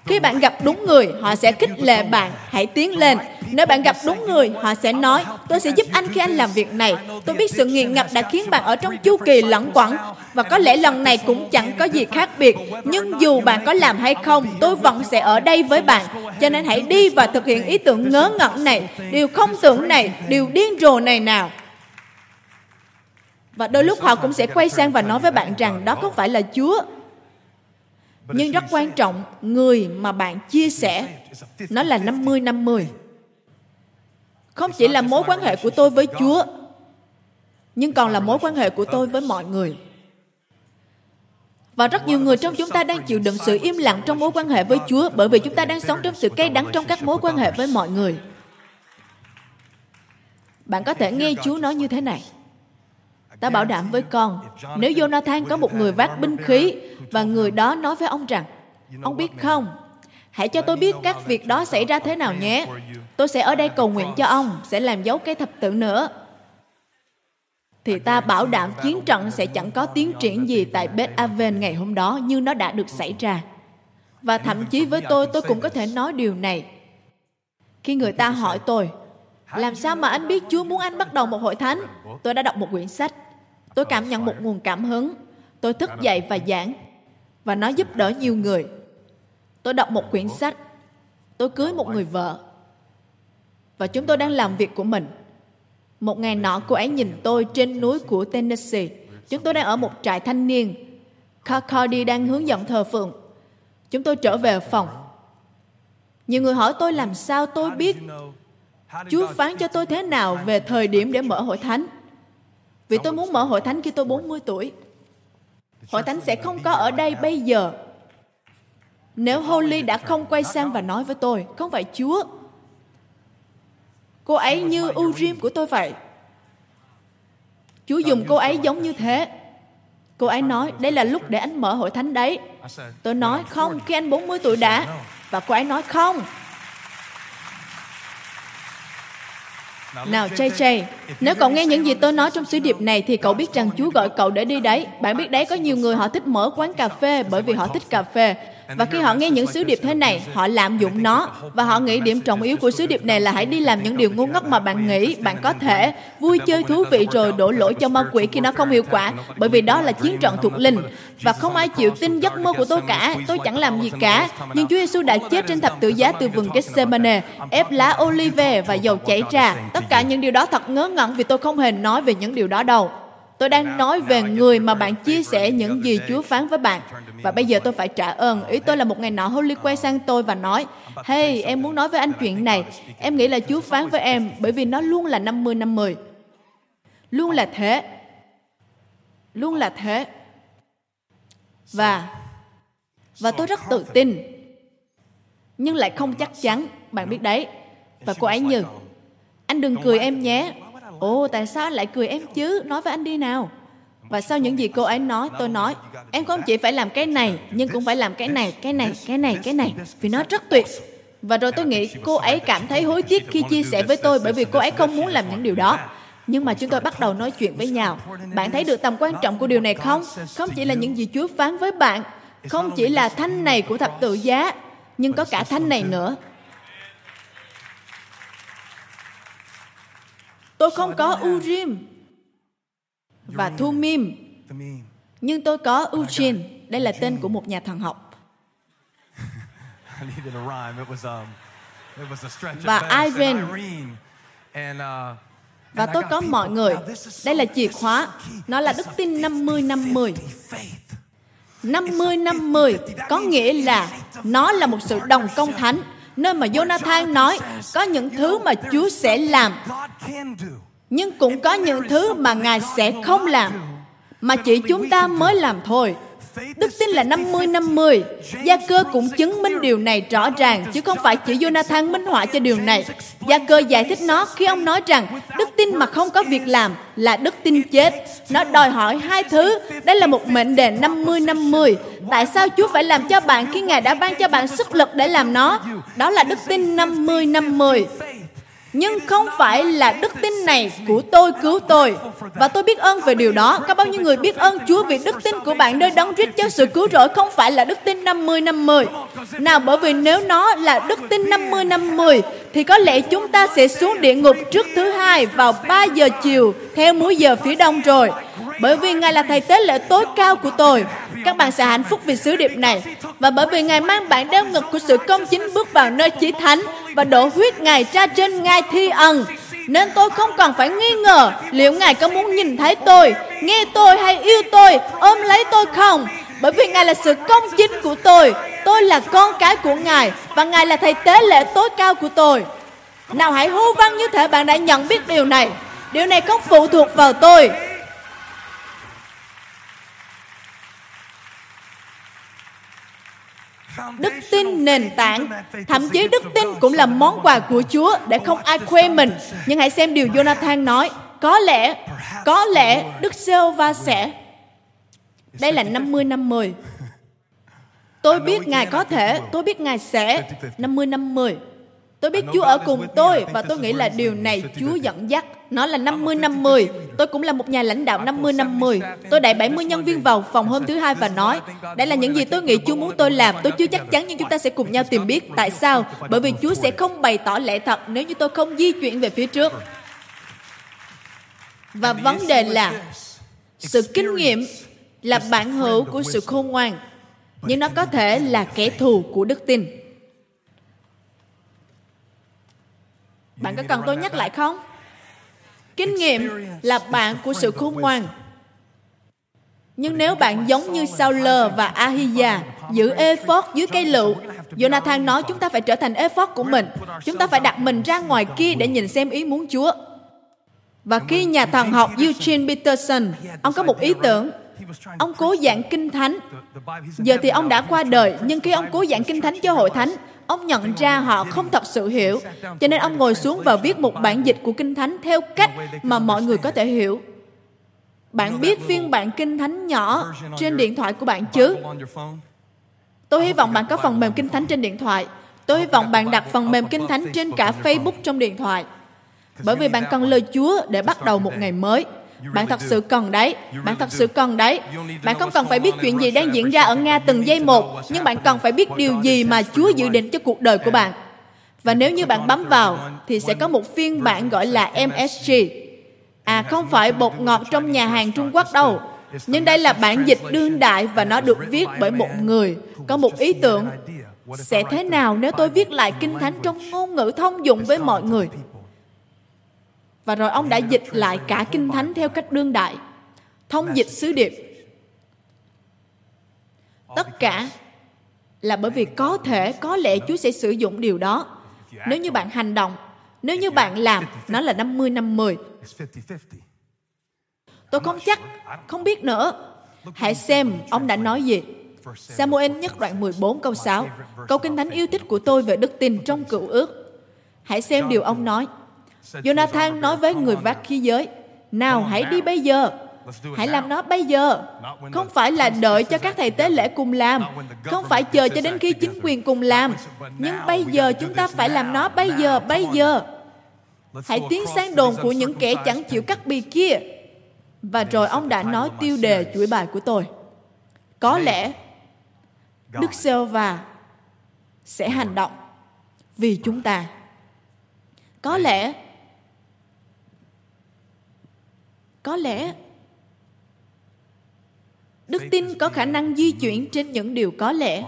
Khi bạn gặp đúng người, họ sẽ khích lệ bạn, hãy tiến lên. Nếu bạn gặp đúng người, họ sẽ nói, tôi sẽ giúp anh khi anh làm việc này. Tôi biết sự nghiện ngập đã khiến bạn ở trong chu kỳ lẫn quẩn, và có lẽ lần này cũng chẳng có gì khác biệt. Nhưng dù bạn có làm hay không, tôi vẫn sẽ ở đây với bạn. Cho nên hãy đi và thực hiện ý tưởng ngớ ngẩn này, điều không tưởng này, điều điên rồ này nào. Và đôi lúc họ cũng sẽ quay sang và nói với bạn rằng đó không phải là Chúa, nhưng rất quan trọng, người mà bạn chia sẻ, nó là 50-50. Không chỉ là mối quan hệ của tôi với Chúa, nhưng còn là mối quan hệ của tôi với mọi người. Và rất nhiều người trong chúng ta đang chịu đựng sự im lặng trong mối quan hệ với Chúa bởi vì chúng ta đang sống trong sự cay đắng trong các mối quan hệ với mọi người. Bạn có thể nghe Chúa nói như thế này. Ta bảo đảm với con, nếu Jonathan có một người vác binh khí và người đó nói với ông rằng, ông biết không, hãy cho tôi biết các việc đó xảy ra thế nào nhé. Tôi sẽ ở đây cầu nguyện cho ông, sẽ làm dấu cái thập tự nữa. Thì ta bảo đảm chiến trận sẽ chẳng có tiến triển gì tại Beth Aven ngày hôm đó như nó đã được xảy ra. Và thậm chí với tôi, tôi cũng có thể nói điều này. Khi người ta hỏi tôi, làm sao mà anh biết Chúa muốn anh bắt đầu một hội thánh? Tôi đã đọc một quyển sách Tôi cảm nhận một nguồn cảm hứng. Tôi thức dậy và giảng. Và nó giúp đỡ nhiều người. Tôi đọc một quyển sách. Tôi cưới một người vợ. Và chúng tôi đang làm việc của mình. Một ngày nọ, cô ấy nhìn tôi trên núi của Tennessee. Chúng tôi đang ở một trại thanh niên. Carcardi đang hướng dẫn thờ phượng. Chúng tôi trở về phòng. Nhiều người hỏi tôi làm sao tôi biết Chúa phán cho tôi thế nào về thời điểm để mở hội thánh. Vì tôi muốn mở hội thánh khi tôi 40 tuổi. Hội thánh sẽ không có ở đây bây giờ. Nếu Holly đã không quay sang và nói với tôi, không phải Chúa. Cô ấy như Urim của tôi vậy. Chúa dùng cô ấy giống như thế. Cô ấy nói, đây là lúc để anh mở hội thánh đấy. Tôi nói, không, khi anh 40 tuổi đã. Và cô ấy nói, không, Nào Chay Chay, nếu cậu nghe những gì tôi nói trong sứ điệp này thì cậu biết rằng Chúa gọi cậu để đi đấy. Bạn biết đấy có nhiều người họ thích mở quán cà phê bởi vì họ thích cà phê. Và khi họ nghe những sứ điệp thế này, họ lạm dụng nó và họ nghĩ điểm trọng yếu của sứ điệp này là hãy đi làm những điều ngu ngốc mà bạn nghĩ. Bạn có thể vui chơi thú vị rồi đổ lỗi cho ma quỷ khi nó không hiệu quả bởi vì đó là chiến trận thuộc linh. Và không ai chịu tin giấc mơ của tôi cả tôi chẳng làm gì cả. Nhưng Chúa Giêsu đã chết trên thập tự giá từ vườn Gethsemane ép lá olive và dầu chảy ra. Tất cả những điều đó thật ngớ ngẩn vì tôi không hề nói về những điều đó đâu Tôi đang nói về người mà bạn chia sẻ những gì Chúa phán với bạn. Và bây giờ tôi phải trả ơn. Ý tôi là một ngày nọ Holly quay sang tôi và nói, Hey, em muốn nói với anh chuyện này. Em nghĩ là Chúa phán với em bởi vì nó luôn là 50-50. Luôn là thế. Luôn là thế. Và và tôi rất tự tin nhưng lại không chắc chắn bạn biết đấy và cô ấy như anh đừng cười em nhé Ồ, tại sao anh lại cười em chứ? Nói với anh đi nào. Và sau những gì cô ấy nói, tôi nói, em không chỉ phải làm cái này, nhưng cũng phải làm cái này, cái này, cái này, cái này. Vì nó rất tuyệt. Và rồi tôi nghĩ cô ấy cảm thấy hối tiếc khi chia sẻ với tôi bởi vì cô ấy không muốn làm những điều đó. Nhưng mà chúng tôi bắt đầu nói chuyện với nhau. Bạn thấy được tầm quan trọng của điều này không? Không chỉ là những gì Chúa phán với bạn, không chỉ là thanh này của thập tự giá, nhưng có cả thanh này nữa. Tôi không có Urim và Thumim. Nhưng tôi có Ujin. Đây là tên của một nhà thần học. Và Irene. Uh, và tôi có mọi người. Đây là chìa khóa. Nó là đức tin 50-50. 50-50 có nghĩa là nó là một sự đồng công thánh nơi mà Jonathan nói có những thứ mà Chúa sẽ làm nhưng cũng có những thứ mà Ngài sẽ không làm mà chỉ chúng ta mới làm thôi. Đức tin là 50-50. Gia cơ cũng chứng minh điều này rõ ràng, chứ không phải chỉ Jonathan minh họa cho điều này. Gia cơ giải thích nó khi ông nói rằng đức tin mà không có việc làm là đức tin chết. Nó đòi hỏi hai thứ. Đây là một mệnh đề 50-50. Tại sao Chúa phải làm cho bạn khi Ngài đã ban cho bạn sức lực để làm nó? Đó là đức tin 50-50 nhưng không phải là đức tin này của tôi cứu tôi. Và tôi biết ơn về điều đó. Có bao nhiêu người biết ơn Chúa vì đức tin của bạn nơi đóng rít cho sự cứu rỗi không phải là đức tin 50-50. Nào, bởi vì nếu nó là đức tin 50-50 thì có lẽ chúng ta sẽ xuống địa ngục trước thứ hai vào 3 giờ chiều, theo múi giờ phía đông rồi. Bởi vì Ngài là thầy tế lễ tối cao của tôi. Các bạn sẽ hạnh phúc vì sứ điệp này. Và bởi vì Ngài mang bạn đeo ngực của sự công chính bước vào nơi chí thánh và đổ huyết Ngài ra trên ngai thi ân. Nên tôi không còn phải nghi ngờ liệu Ngài có muốn nhìn thấy tôi, nghe tôi hay yêu tôi, ôm lấy tôi không. Bởi vì Ngài là sự công chính của tôi. Tôi là con cái của Ngài và Ngài là thầy tế lễ tối cao của tôi. Nào hãy hô vang như thể bạn đã nhận biết điều này. Điều này không phụ thuộc vào tôi, Đức tin nền tảng, thậm chí đức tin cũng là món quà của Chúa để không ai khoe mình. Nhưng hãy xem điều Jonathan nói. Có lẽ, có lẽ Đức Sêu va sẽ. Đây là 50-50. Tôi biết Ngài có thể, tôi biết Ngài sẽ 50-50. Tôi biết Chúa ở cùng tôi và tôi nghĩ là điều này Chúa dẫn dắt. Nó là 50-50. Tôi cũng là một nhà lãnh đạo 50-50. Tôi đẩy 70 nhân viên vào phòng hôm thứ hai và nói, đây là những gì tôi nghĩ Chúa muốn tôi làm. Tôi chưa chắc chắn nhưng chúng ta sẽ cùng nhau tìm biết. Tại sao? Bởi vì Chúa sẽ không bày tỏ lẽ thật nếu như tôi không di chuyển về phía trước. Và vấn đề là sự kinh nghiệm là bản hữu của sự khôn ngoan nhưng nó có thể là kẻ thù của đức tin Bạn có cần tôi nhắc lại không? Kinh nghiệm là bạn của sự khôn ngoan. Nhưng nếu bạn giống như Saul và Ahia giữ ephod dưới cây lựu, Jonathan nói chúng ta phải trở thành ephod của mình. Chúng ta phải đặt mình ra ngoài kia để nhìn xem ý muốn Chúa. Và khi nhà thần học Eugene Peterson, ông có một ý tưởng, ông cố giảng kinh thánh. Giờ thì ông đã qua đời, nhưng khi ông cố giảng kinh thánh cho hội thánh, ông nhận ra họ không thật sự hiểu, cho nên ông ngồi xuống và viết một bản dịch của kinh thánh theo cách mà mọi người có thể hiểu. Bạn biết phiên bản kinh thánh nhỏ trên điện thoại của bạn chứ? Tôi hy vọng bạn có phần mềm kinh thánh trên điện thoại. Tôi hy vọng bạn đặt phần mềm kinh thánh trên cả facebook trong điện thoại. Bởi vì bạn cần lời chúa để bắt đầu một ngày mới bạn thật sự cần đấy. Bạn thật sự cần đấy. Bạn không cần phải biết chuyện gì đang diễn ra ở Nga từng giây một, nhưng bạn cần phải biết điều gì mà Chúa dự định cho cuộc đời của bạn. Và nếu như bạn bấm vào, thì sẽ có một phiên bản gọi là MSG. À, không phải bột ngọt trong nhà hàng Trung Quốc đâu. Nhưng đây là bản dịch đương đại và nó được viết bởi một người có một ý tưởng sẽ thế nào nếu tôi viết lại kinh thánh trong ngôn ngữ thông dụng với mọi người và rồi ông đã dịch lại cả kinh thánh theo cách đương đại, thông dịch sứ điệp. Tất cả là bởi vì có thể, có lẽ Chúa sẽ sử dụng điều đó. Nếu như bạn hành động, nếu như bạn làm, nó là 50 50 tôi không chắc, không biết nữa. Hãy xem ông đã nói gì. Samuel nhất đoạn 14 câu 6 Câu kinh thánh yêu thích của tôi về đức tin trong cựu ước. Hãy xem điều ông nói. Jonathan nói với người vác khí giới, nào hãy đi bây giờ, hãy làm nó bây giờ. Không phải là đợi cho các thầy tế lễ cùng làm, không phải chờ cho đến khi chính quyền cùng làm. Nhưng bây giờ chúng ta phải làm nó bây giờ, bây giờ. Hãy tiến sang đồn của những kẻ chẳng chịu cắt bì kia. Và rồi ông đã nói tiêu đề chuỗi bài của tôi. Có lẽ Đức giê va sẽ hành động vì chúng ta. Có lẽ có lẽ đức tin có khả năng di chuyển trên những điều có lẽ.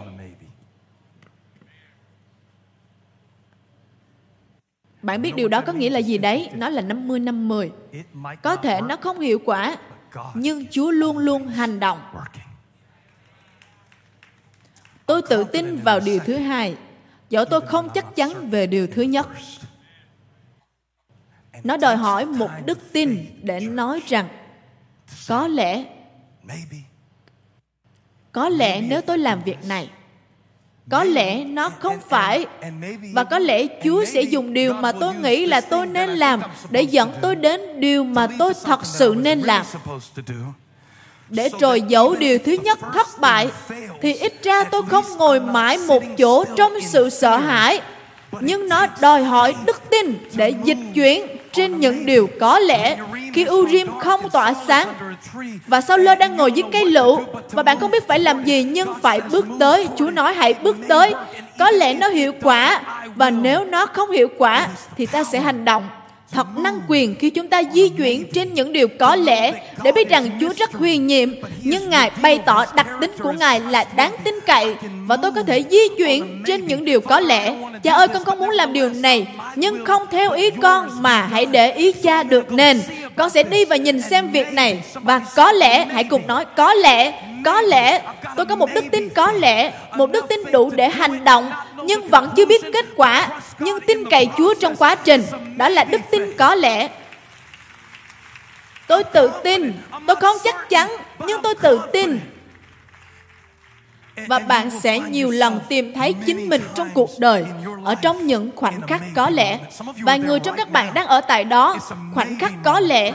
Bạn biết điều đó có nghĩa là gì đấy? Nó là 50 50. Có thể nó không hiệu quả, nhưng Chúa luôn luôn hành động. Tôi tự tin vào điều thứ hai, dẫu tôi không chắc chắn về điều thứ nhất nó đòi hỏi một đức tin để nói rằng có lẽ có lẽ nếu tôi làm việc này có lẽ nó không phải và có lẽ chúa sẽ dùng điều mà tôi nghĩ là tôi nên làm để dẫn tôi đến điều mà tôi thật sự nên làm. để trồi giấu điều thứ nhất thất bại thì ít ra tôi không ngồi mãi một chỗ trong sự sợ hãi nhưng nó đòi hỏi đức tin để dịch chuyển trên những điều có lẽ, khi Urim không tỏa sáng và sau lơ đang ngồi dưới cây lựu, và bạn không biết phải làm gì nhưng phải bước tới, Chúa nói hãy bước tới. Có lẽ nó hiệu quả, và nếu nó không hiệu quả thì ta sẽ hành động thật năng quyền khi chúng ta di chuyển trên những điều có lẽ để biết rằng Chúa rất huyền nhiệm, nhưng Ngài bày tỏ đặc tính của Ngài là đáng tin cậy và tôi có thể di chuyển trên những điều có lẽ. Cha ơi, con không muốn làm điều này, nhưng không theo ý con mà hãy để ý cha được nên. Con sẽ đi và nhìn xem việc này và có lẽ, hãy cùng nói, có lẽ, có lẽ, tôi có một đức tin có lẽ, một đức tin đủ để hành động nhưng vẫn chưa biết kết quả, nhưng tin cậy Chúa trong quá trình. Đó là đức tin có lẽ. Tôi tự tin, tôi không chắc chắn, nhưng tôi tự tin. Và bạn sẽ nhiều lần tìm thấy chính mình trong cuộc đời, ở trong những khoảnh khắc có lẽ. Vài người trong các bạn đang ở tại đó, khoảnh khắc có lẽ.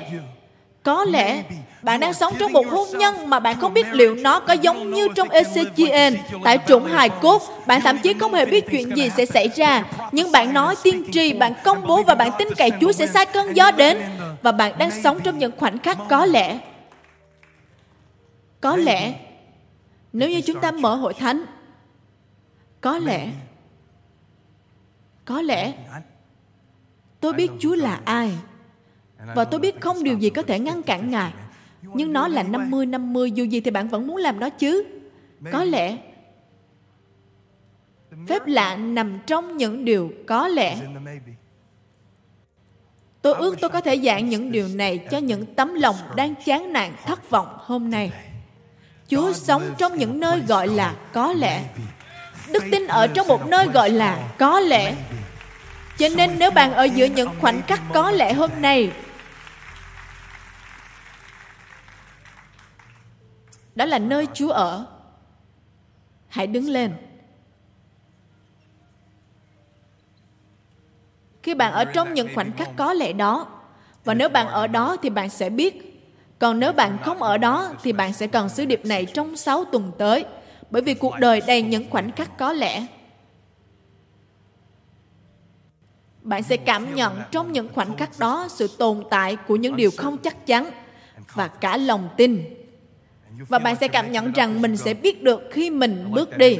Có lẽ bạn đang sống trong một hôn nhân mà bạn không biết liệu nó có giống như trong Ezechiel, tại trụng hài cốt. Bạn thậm chí không hề biết chuyện gì sẽ xảy ra. Nhưng bạn nói tiên tri, bạn công bố và bạn tin cậy Chúa sẽ sai cơn gió đến. Và bạn đang sống trong những khoảnh khắc có lẽ. Có lẽ, nếu như chúng ta mở hội thánh, có lẽ, có lẽ, tôi biết Chúa là ai. Và tôi biết không điều gì có thể ngăn cản Ngài. nhưng nó là 50-50 dù gì thì bạn vẫn muốn làm nó chứ. Có lẽ phép lạ nằm trong những điều có lẽ. tôi ước tôi có thể giảng những điều này cho những tấm lòng đang chán nản thất vọng hôm nay chúa sống trong những nơi gọi là có lẽ đức tin ở trong một nơi gọi là có lẽ cho nên nếu bạn ở giữa những khoảnh khắc có lẽ hôm nay đó là nơi Chúa ở. Hãy đứng lên. Khi bạn ở trong những khoảnh khắc có lẽ đó, và nếu bạn ở đó thì bạn sẽ biết. Còn nếu bạn không ở đó thì bạn sẽ cần sứ điệp này trong 6 tuần tới. Bởi vì cuộc đời đầy những khoảnh khắc có lẽ. Bạn sẽ cảm nhận trong những khoảnh khắc đó sự tồn tại của những điều không chắc chắn và cả lòng tin và bạn sẽ cảm nhận rằng mình sẽ biết được khi mình bước đi.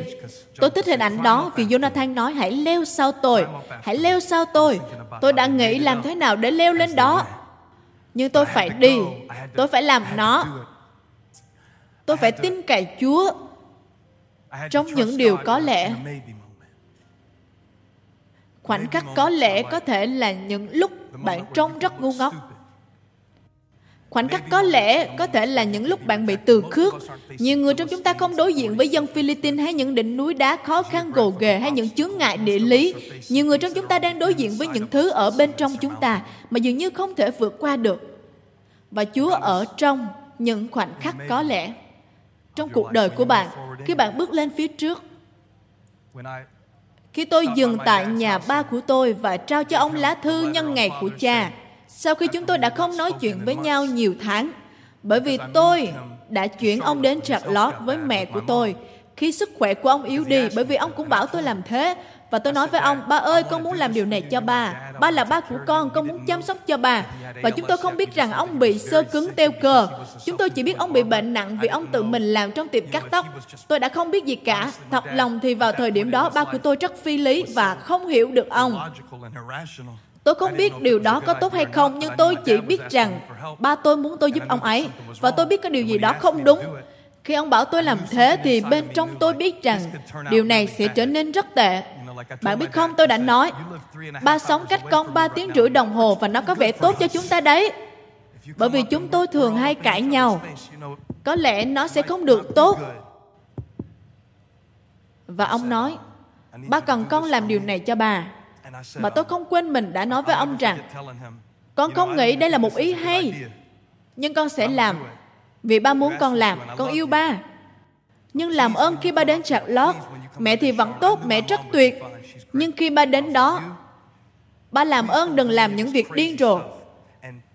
Tôi thích hình ảnh đó vì Jonathan nói hãy leo sau tôi, hãy leo sau tôi. Tôi đã nghĩ làm thế nào để leo lên đó. Nhưng tôi phải đi, tôi phải làm nó. Tôi phải tin cậy Chúa trong những điều có lẽ. Khoảnh khắc có lẽ có thể là những lúc bạn trông rất ngu ngốc Khoảnh khắc có lẽ có thể là những lúc bạn bị từ khước. Nhiều người trong chúng ta không đối diện với dân Philippines hay những đỉnh núi đá khó khăn gồ ghề hay những chướng ngại địa lý. Nhiều người trong chúng ta đang đối diện với những thứ ở bên trong chúng ta mà dường như không thể vượt qua được. Và Chúa ở trong những khoảnh khắc có lẽ trong cuộc đời của bạn khi bạn bước lên phía trước. Khi tôi dừng tại nhà ba của tôi và trao cho ông lá thư nhân ngày của cha, sau khi chúng tôi đã không nói chuyện với nhau nhiều tháng, bởi vì tôi đã chuyển ông đến Charlotte với mẹ của tôi. Khi sức khỏe của ông yếu đi bởi vì ông cũng bảo tôi làm thế. Và tôi nói với ông ba ơi con muốn làm điều này cho ba. Ba là ba của con con muốn chăm sóc cho bà và chúng tôi không biết rằng ông bị sơ cứng teo cơ chúng tôi chỉ biết ông bị bệnh nặng vì ông tự mình làm trong tiệm cắt tóc. Tôi đã không biết gì cả. Thật lòng thì vào thời điểm đó ba của tôi rất phi lý và không hiểu được ông. Tôi không biết điều đó có tốt hay không, nhưng tôi chỉ biết rằng ba tôi muốn tôi giúp ông ấy, và tôi biết có điều gì đó không đúng. Khi ông bảo tôi làm thế, thì bên trong tôi biết rằng điều này sẽ trở nên rất tệ. Bạn biết không, tôi đã nói, ba sống cách con ba tiếng rưỡi đồng hồ và nó có vẻ tốt cho chúng ta đấy. Bởi vì chúng tôi thường hay cãi nhau. Có lẽ nó sẽ không được tốt. Và ông nói, ba cần con làm điều này cho bà mà tôi không quên mình đã nói với ông rằng con không nghĩ đây là một ý hay nhưng con sẽ làm vì ba muốn con làm. con yêu ba. Nhưng làm ơn khi ba đến Charlotte, mẹ thì vẫn tốt, mẹ rất tuyệt. Nhưng khi ba đến đó, ba làm ơn đừng làm những việc điên rồ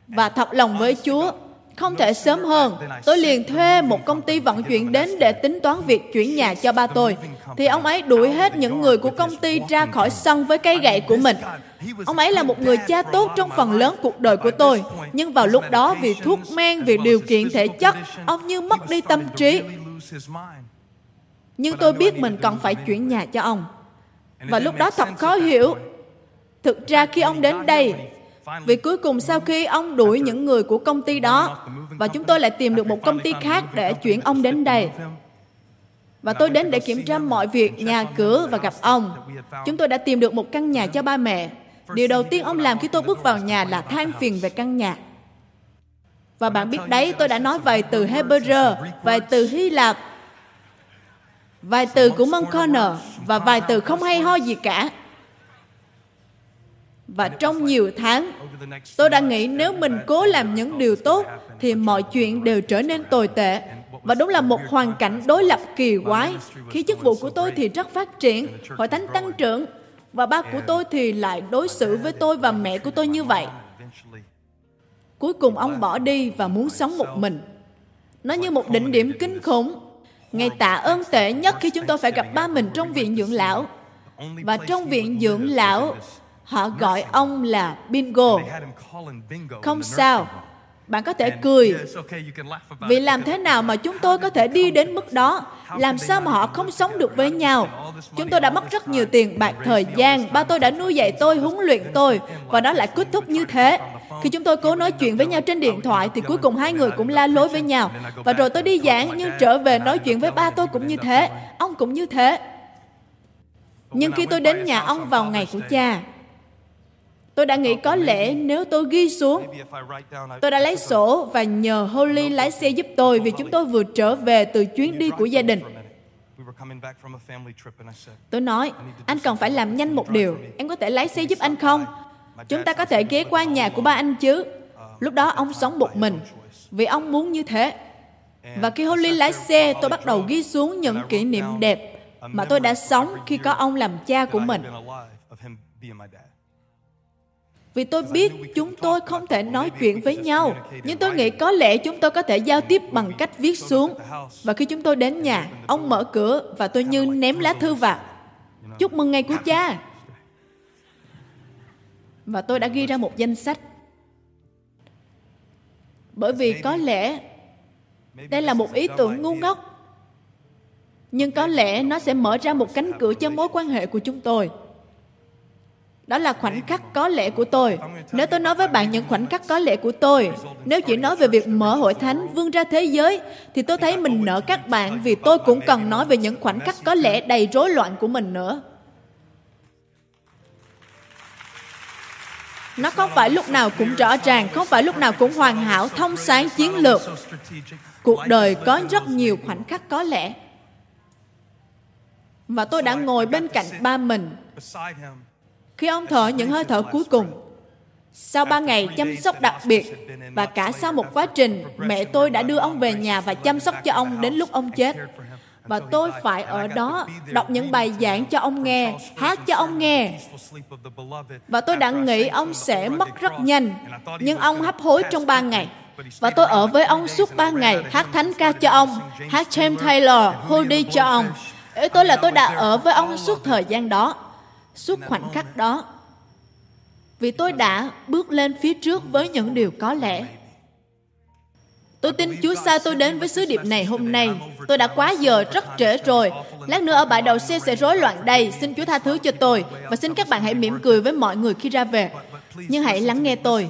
và thật lòng với Chúa. Không thể sớm hơn, tôi liền thuê một công ty vận chuyển đến để tính toán việc chuyển nhà cho ba tôi. Thì ông ấy đuổi hết những người của công ty ra khỏi sân với cây gậy của mình. Ông ấy là một người cha tốt trong phần lớn cuộc đời của tôi. Nhưng vào lúc đó, vì thuốc men, vì điều kiện thể chất, ông như mất đi tâm trí. Nhưng tôi biết mình cần phải chuyển nhà cho ông. Và lúc đó thật khó hiểu. Thực ra khi ông đến đây, vì cuối cùng sau khi ông đuổi những người của công ty đó và chúng tôi lại tìm được một công ty khác để chuyển ông đến đây. Và tôi đến để kiểm tra mọi việc nhà cửa và gặp ông. Chúng tôi đã tìm được một căn nhà cho ba mẹ. Điều đầu tiên ông làm khi tôi bước vào nhà là than phiền về căn nhà. Và bạn biết đấy, tôi đã nói vài từ Hebrew, vài từ Hy Lạp, vài từ của Monconnor và vài từ không hay ho gì cả. Và trong nhiều tháng, tôi đã nghĩ nếu mình cố làm những điều tốt, thì mọi chuyện đều trở nên tồi tệ. Và đúng là một hoàn cảnh đối lập kỳ quái. Khi chức vụ của tôi thì rất phát triển, hội thánh tăng trưởng, và ba của tôi thì lại đối xử với tôi và mẹ của tôi như vậy. Cuối cùng ông bỏ đi và muốn sống một mình. Nó như một đỉnh điểm kinh khủng. Ngày tạ ơn tệ nhất khi chúng tôi phải gặp ba mình trong viện dưỡng lão. Và trong viện dưỡng lão, Họ gọi ông là Bingo. Không sao, bạn có thể cười. Vì làm thế nào mà chúng tôi có thể đi đến mức đó? Làm sao mà họ không sống được với nhau? Chúng tôi đã mất rất nhiều tiền bạc thời gian. Ba tôi đã nuôi dạy tôi, huấn luyện tôi. Và đó lại kết thúc như thế. Khi chúng tôi cố nói chuyện với nhau trên điện thoại thì cuối cùng hai người cũng la lối với nhau. Và rồi tôi đi giảng nhưng trở về nói chuyện với ba tôi cũng như thế. Ông cũng như thế. Nhưng khi tôi đến nhà ông vào ngày của cha, Tôi đã nghĩ có lẽ nếu tôi ghi xuống, tôi đã lấy sổ và nhờ Holly lái xe giúp tôi vì chúng tôi vừa trở về từ chuyến đi của gia đình. Tôi nói, anh cần phải làm nhanh một điều. Em có thể lái xe giúp anh không? Chúng ta có thể ghé qua nhà của ba anh chứ? Lúc đó ông sống một mình, vì ông muốn như thế. Và khi Holly lái xe, tôi bắt đầu ghi xuống những kỷ niệm đẹp mà tôi đã sống khi có ông làm cha của mình. Vì tôi biết chúng tôi không thể nói chuyện với nhau. Nhưng tôi nghĩ có lẽ chúng tôi có thể giao tiếp bằng cách viết xuống. Và khi chúng tôi đến nhà, ông mở cửa và tôi như ném lá thư vào. Chúc mừng ngày của cha. Và tôi đã ghi ra một danh sách. Bởi vì có lẽ đây là một ý tưởng ngu ngốc. Nhưng có lẽ nó sẽ mở ra một cánh cửa cho mối quan hệ của chúng tôi. Đó là khoảnh khắc có lẽ của tôi. Nếu tôi nói với bạn những khoảnh khắc có lẽ của tôi, nếu chỉ nói về việc mở hội thánh vươn ra thế giới, thì tôi thấy mình nợ các bạn vì tôi cũng cần nói về những khoảnh khắc có lẽ đầy rối loạn của mình nữa. Nó không phải lúc nào cũng rõ ràng, không phải lúc nào cũng hoàn hảo, thông sáng chiến lược. Cuộc đời có rất nhiều khoảnh khắc có lẽ. Và tôi đã ngồi bên cạnh ba mình khi ông thở những hơi thở cuối cùng, sau ba ngày chăm sóc đặc biệt và cả sau một quá trình, mẹ tôi đã đưa ông về nhà và chăm sóc cho ông đến lúc ông chết. Và tôi phải ở đó đọc những bài giảng cho ông nghe, hát cho ông nghe. Và tôi đã nghĩ ông sẽ mất rất nhanh, nhưng ông hấp hối trong ba ngày. Và tôi ở với ông suốt ba ngày, hát thánh ca cho ông, hát James Taylor, Holy cho ông. Ý tôi là tôi đã ở với ông suốt thời gian đó suốt khoảnh khắc đó vì tôi đã bước lên phía trước với những điều có lẽ Tôi tin Chúa sao tôi đến với sứ điệp này hôm nay. Tôi đã quá giờ rất trễ rồi. Lát nữa ở bãi đầu xe sẽ rối loạn đây. Xin Chúa tha thứ cho tôi. Và xin các bạn hãy mỉm cười với mọi người khi ra về. Nhưng hãy lắng nghe tôi.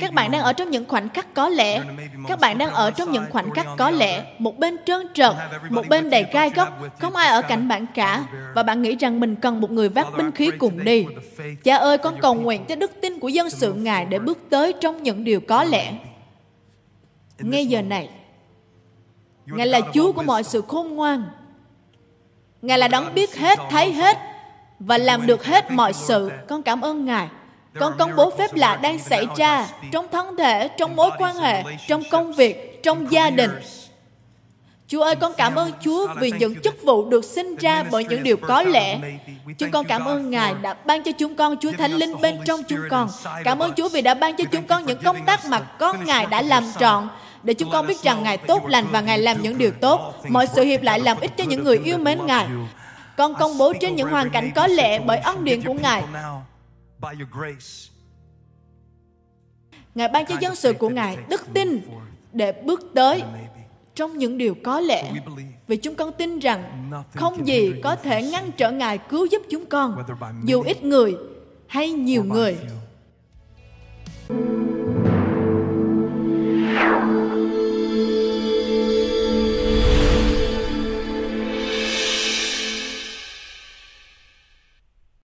Các bạn đang ở trong những khoảnh khắc có lẽ. Các bạn đang ở trong những khoảnh khắc có lẽ. Một bên trơn trợt, một bên đầy gai góc. Không ai ở cạnh bạn cả. Và bạn nghĩ rằng mình cần một người vác binh khí cùng đi. Cha ơi, con cầu nguyện cho đức tin của dân sự Ngài để bước tới trong những điều có lẽ. Ngay giờ này, Ngài là Chúa của mọi sự khôn ngoan. Ngài là đấng biết hết, thấy hết và làm được hết mọi sự. Con cảm ơn Ngài. Con công bố phép lạ đang xảy ra trong thân thể, trong mối quan hệ, trong công việc, trong gia đình. Chúa ơi, con cảm ơn Chúa vì những chức vụ được sinh ra bởi những điều có lẽ. Chúng con cảm ơn Ngài đã ban cho chúng con Chúa Thánh Linh bên trong chúng con. Cảm ơn Chúa vì đã ban cho chúng con những công tác mà con Ngài đã làm trọn để chúng con biết rằng Ngài tốt lành và Ngài làm những điều tốt. Mọi sự hiệp lại làm ích cho những người yêu mến Ngài. Con công bố trên những hoàn cảnh có lẽ bởi ân điển của Ngài. Ngài ban cho dân sự của Ngài đức tin để bước tới trong những điều có lẽ vì chúng con tin rằng không gì có thể ngăn trở ngài cứu giúp chúng con dù ít người hay nhiều người. thank you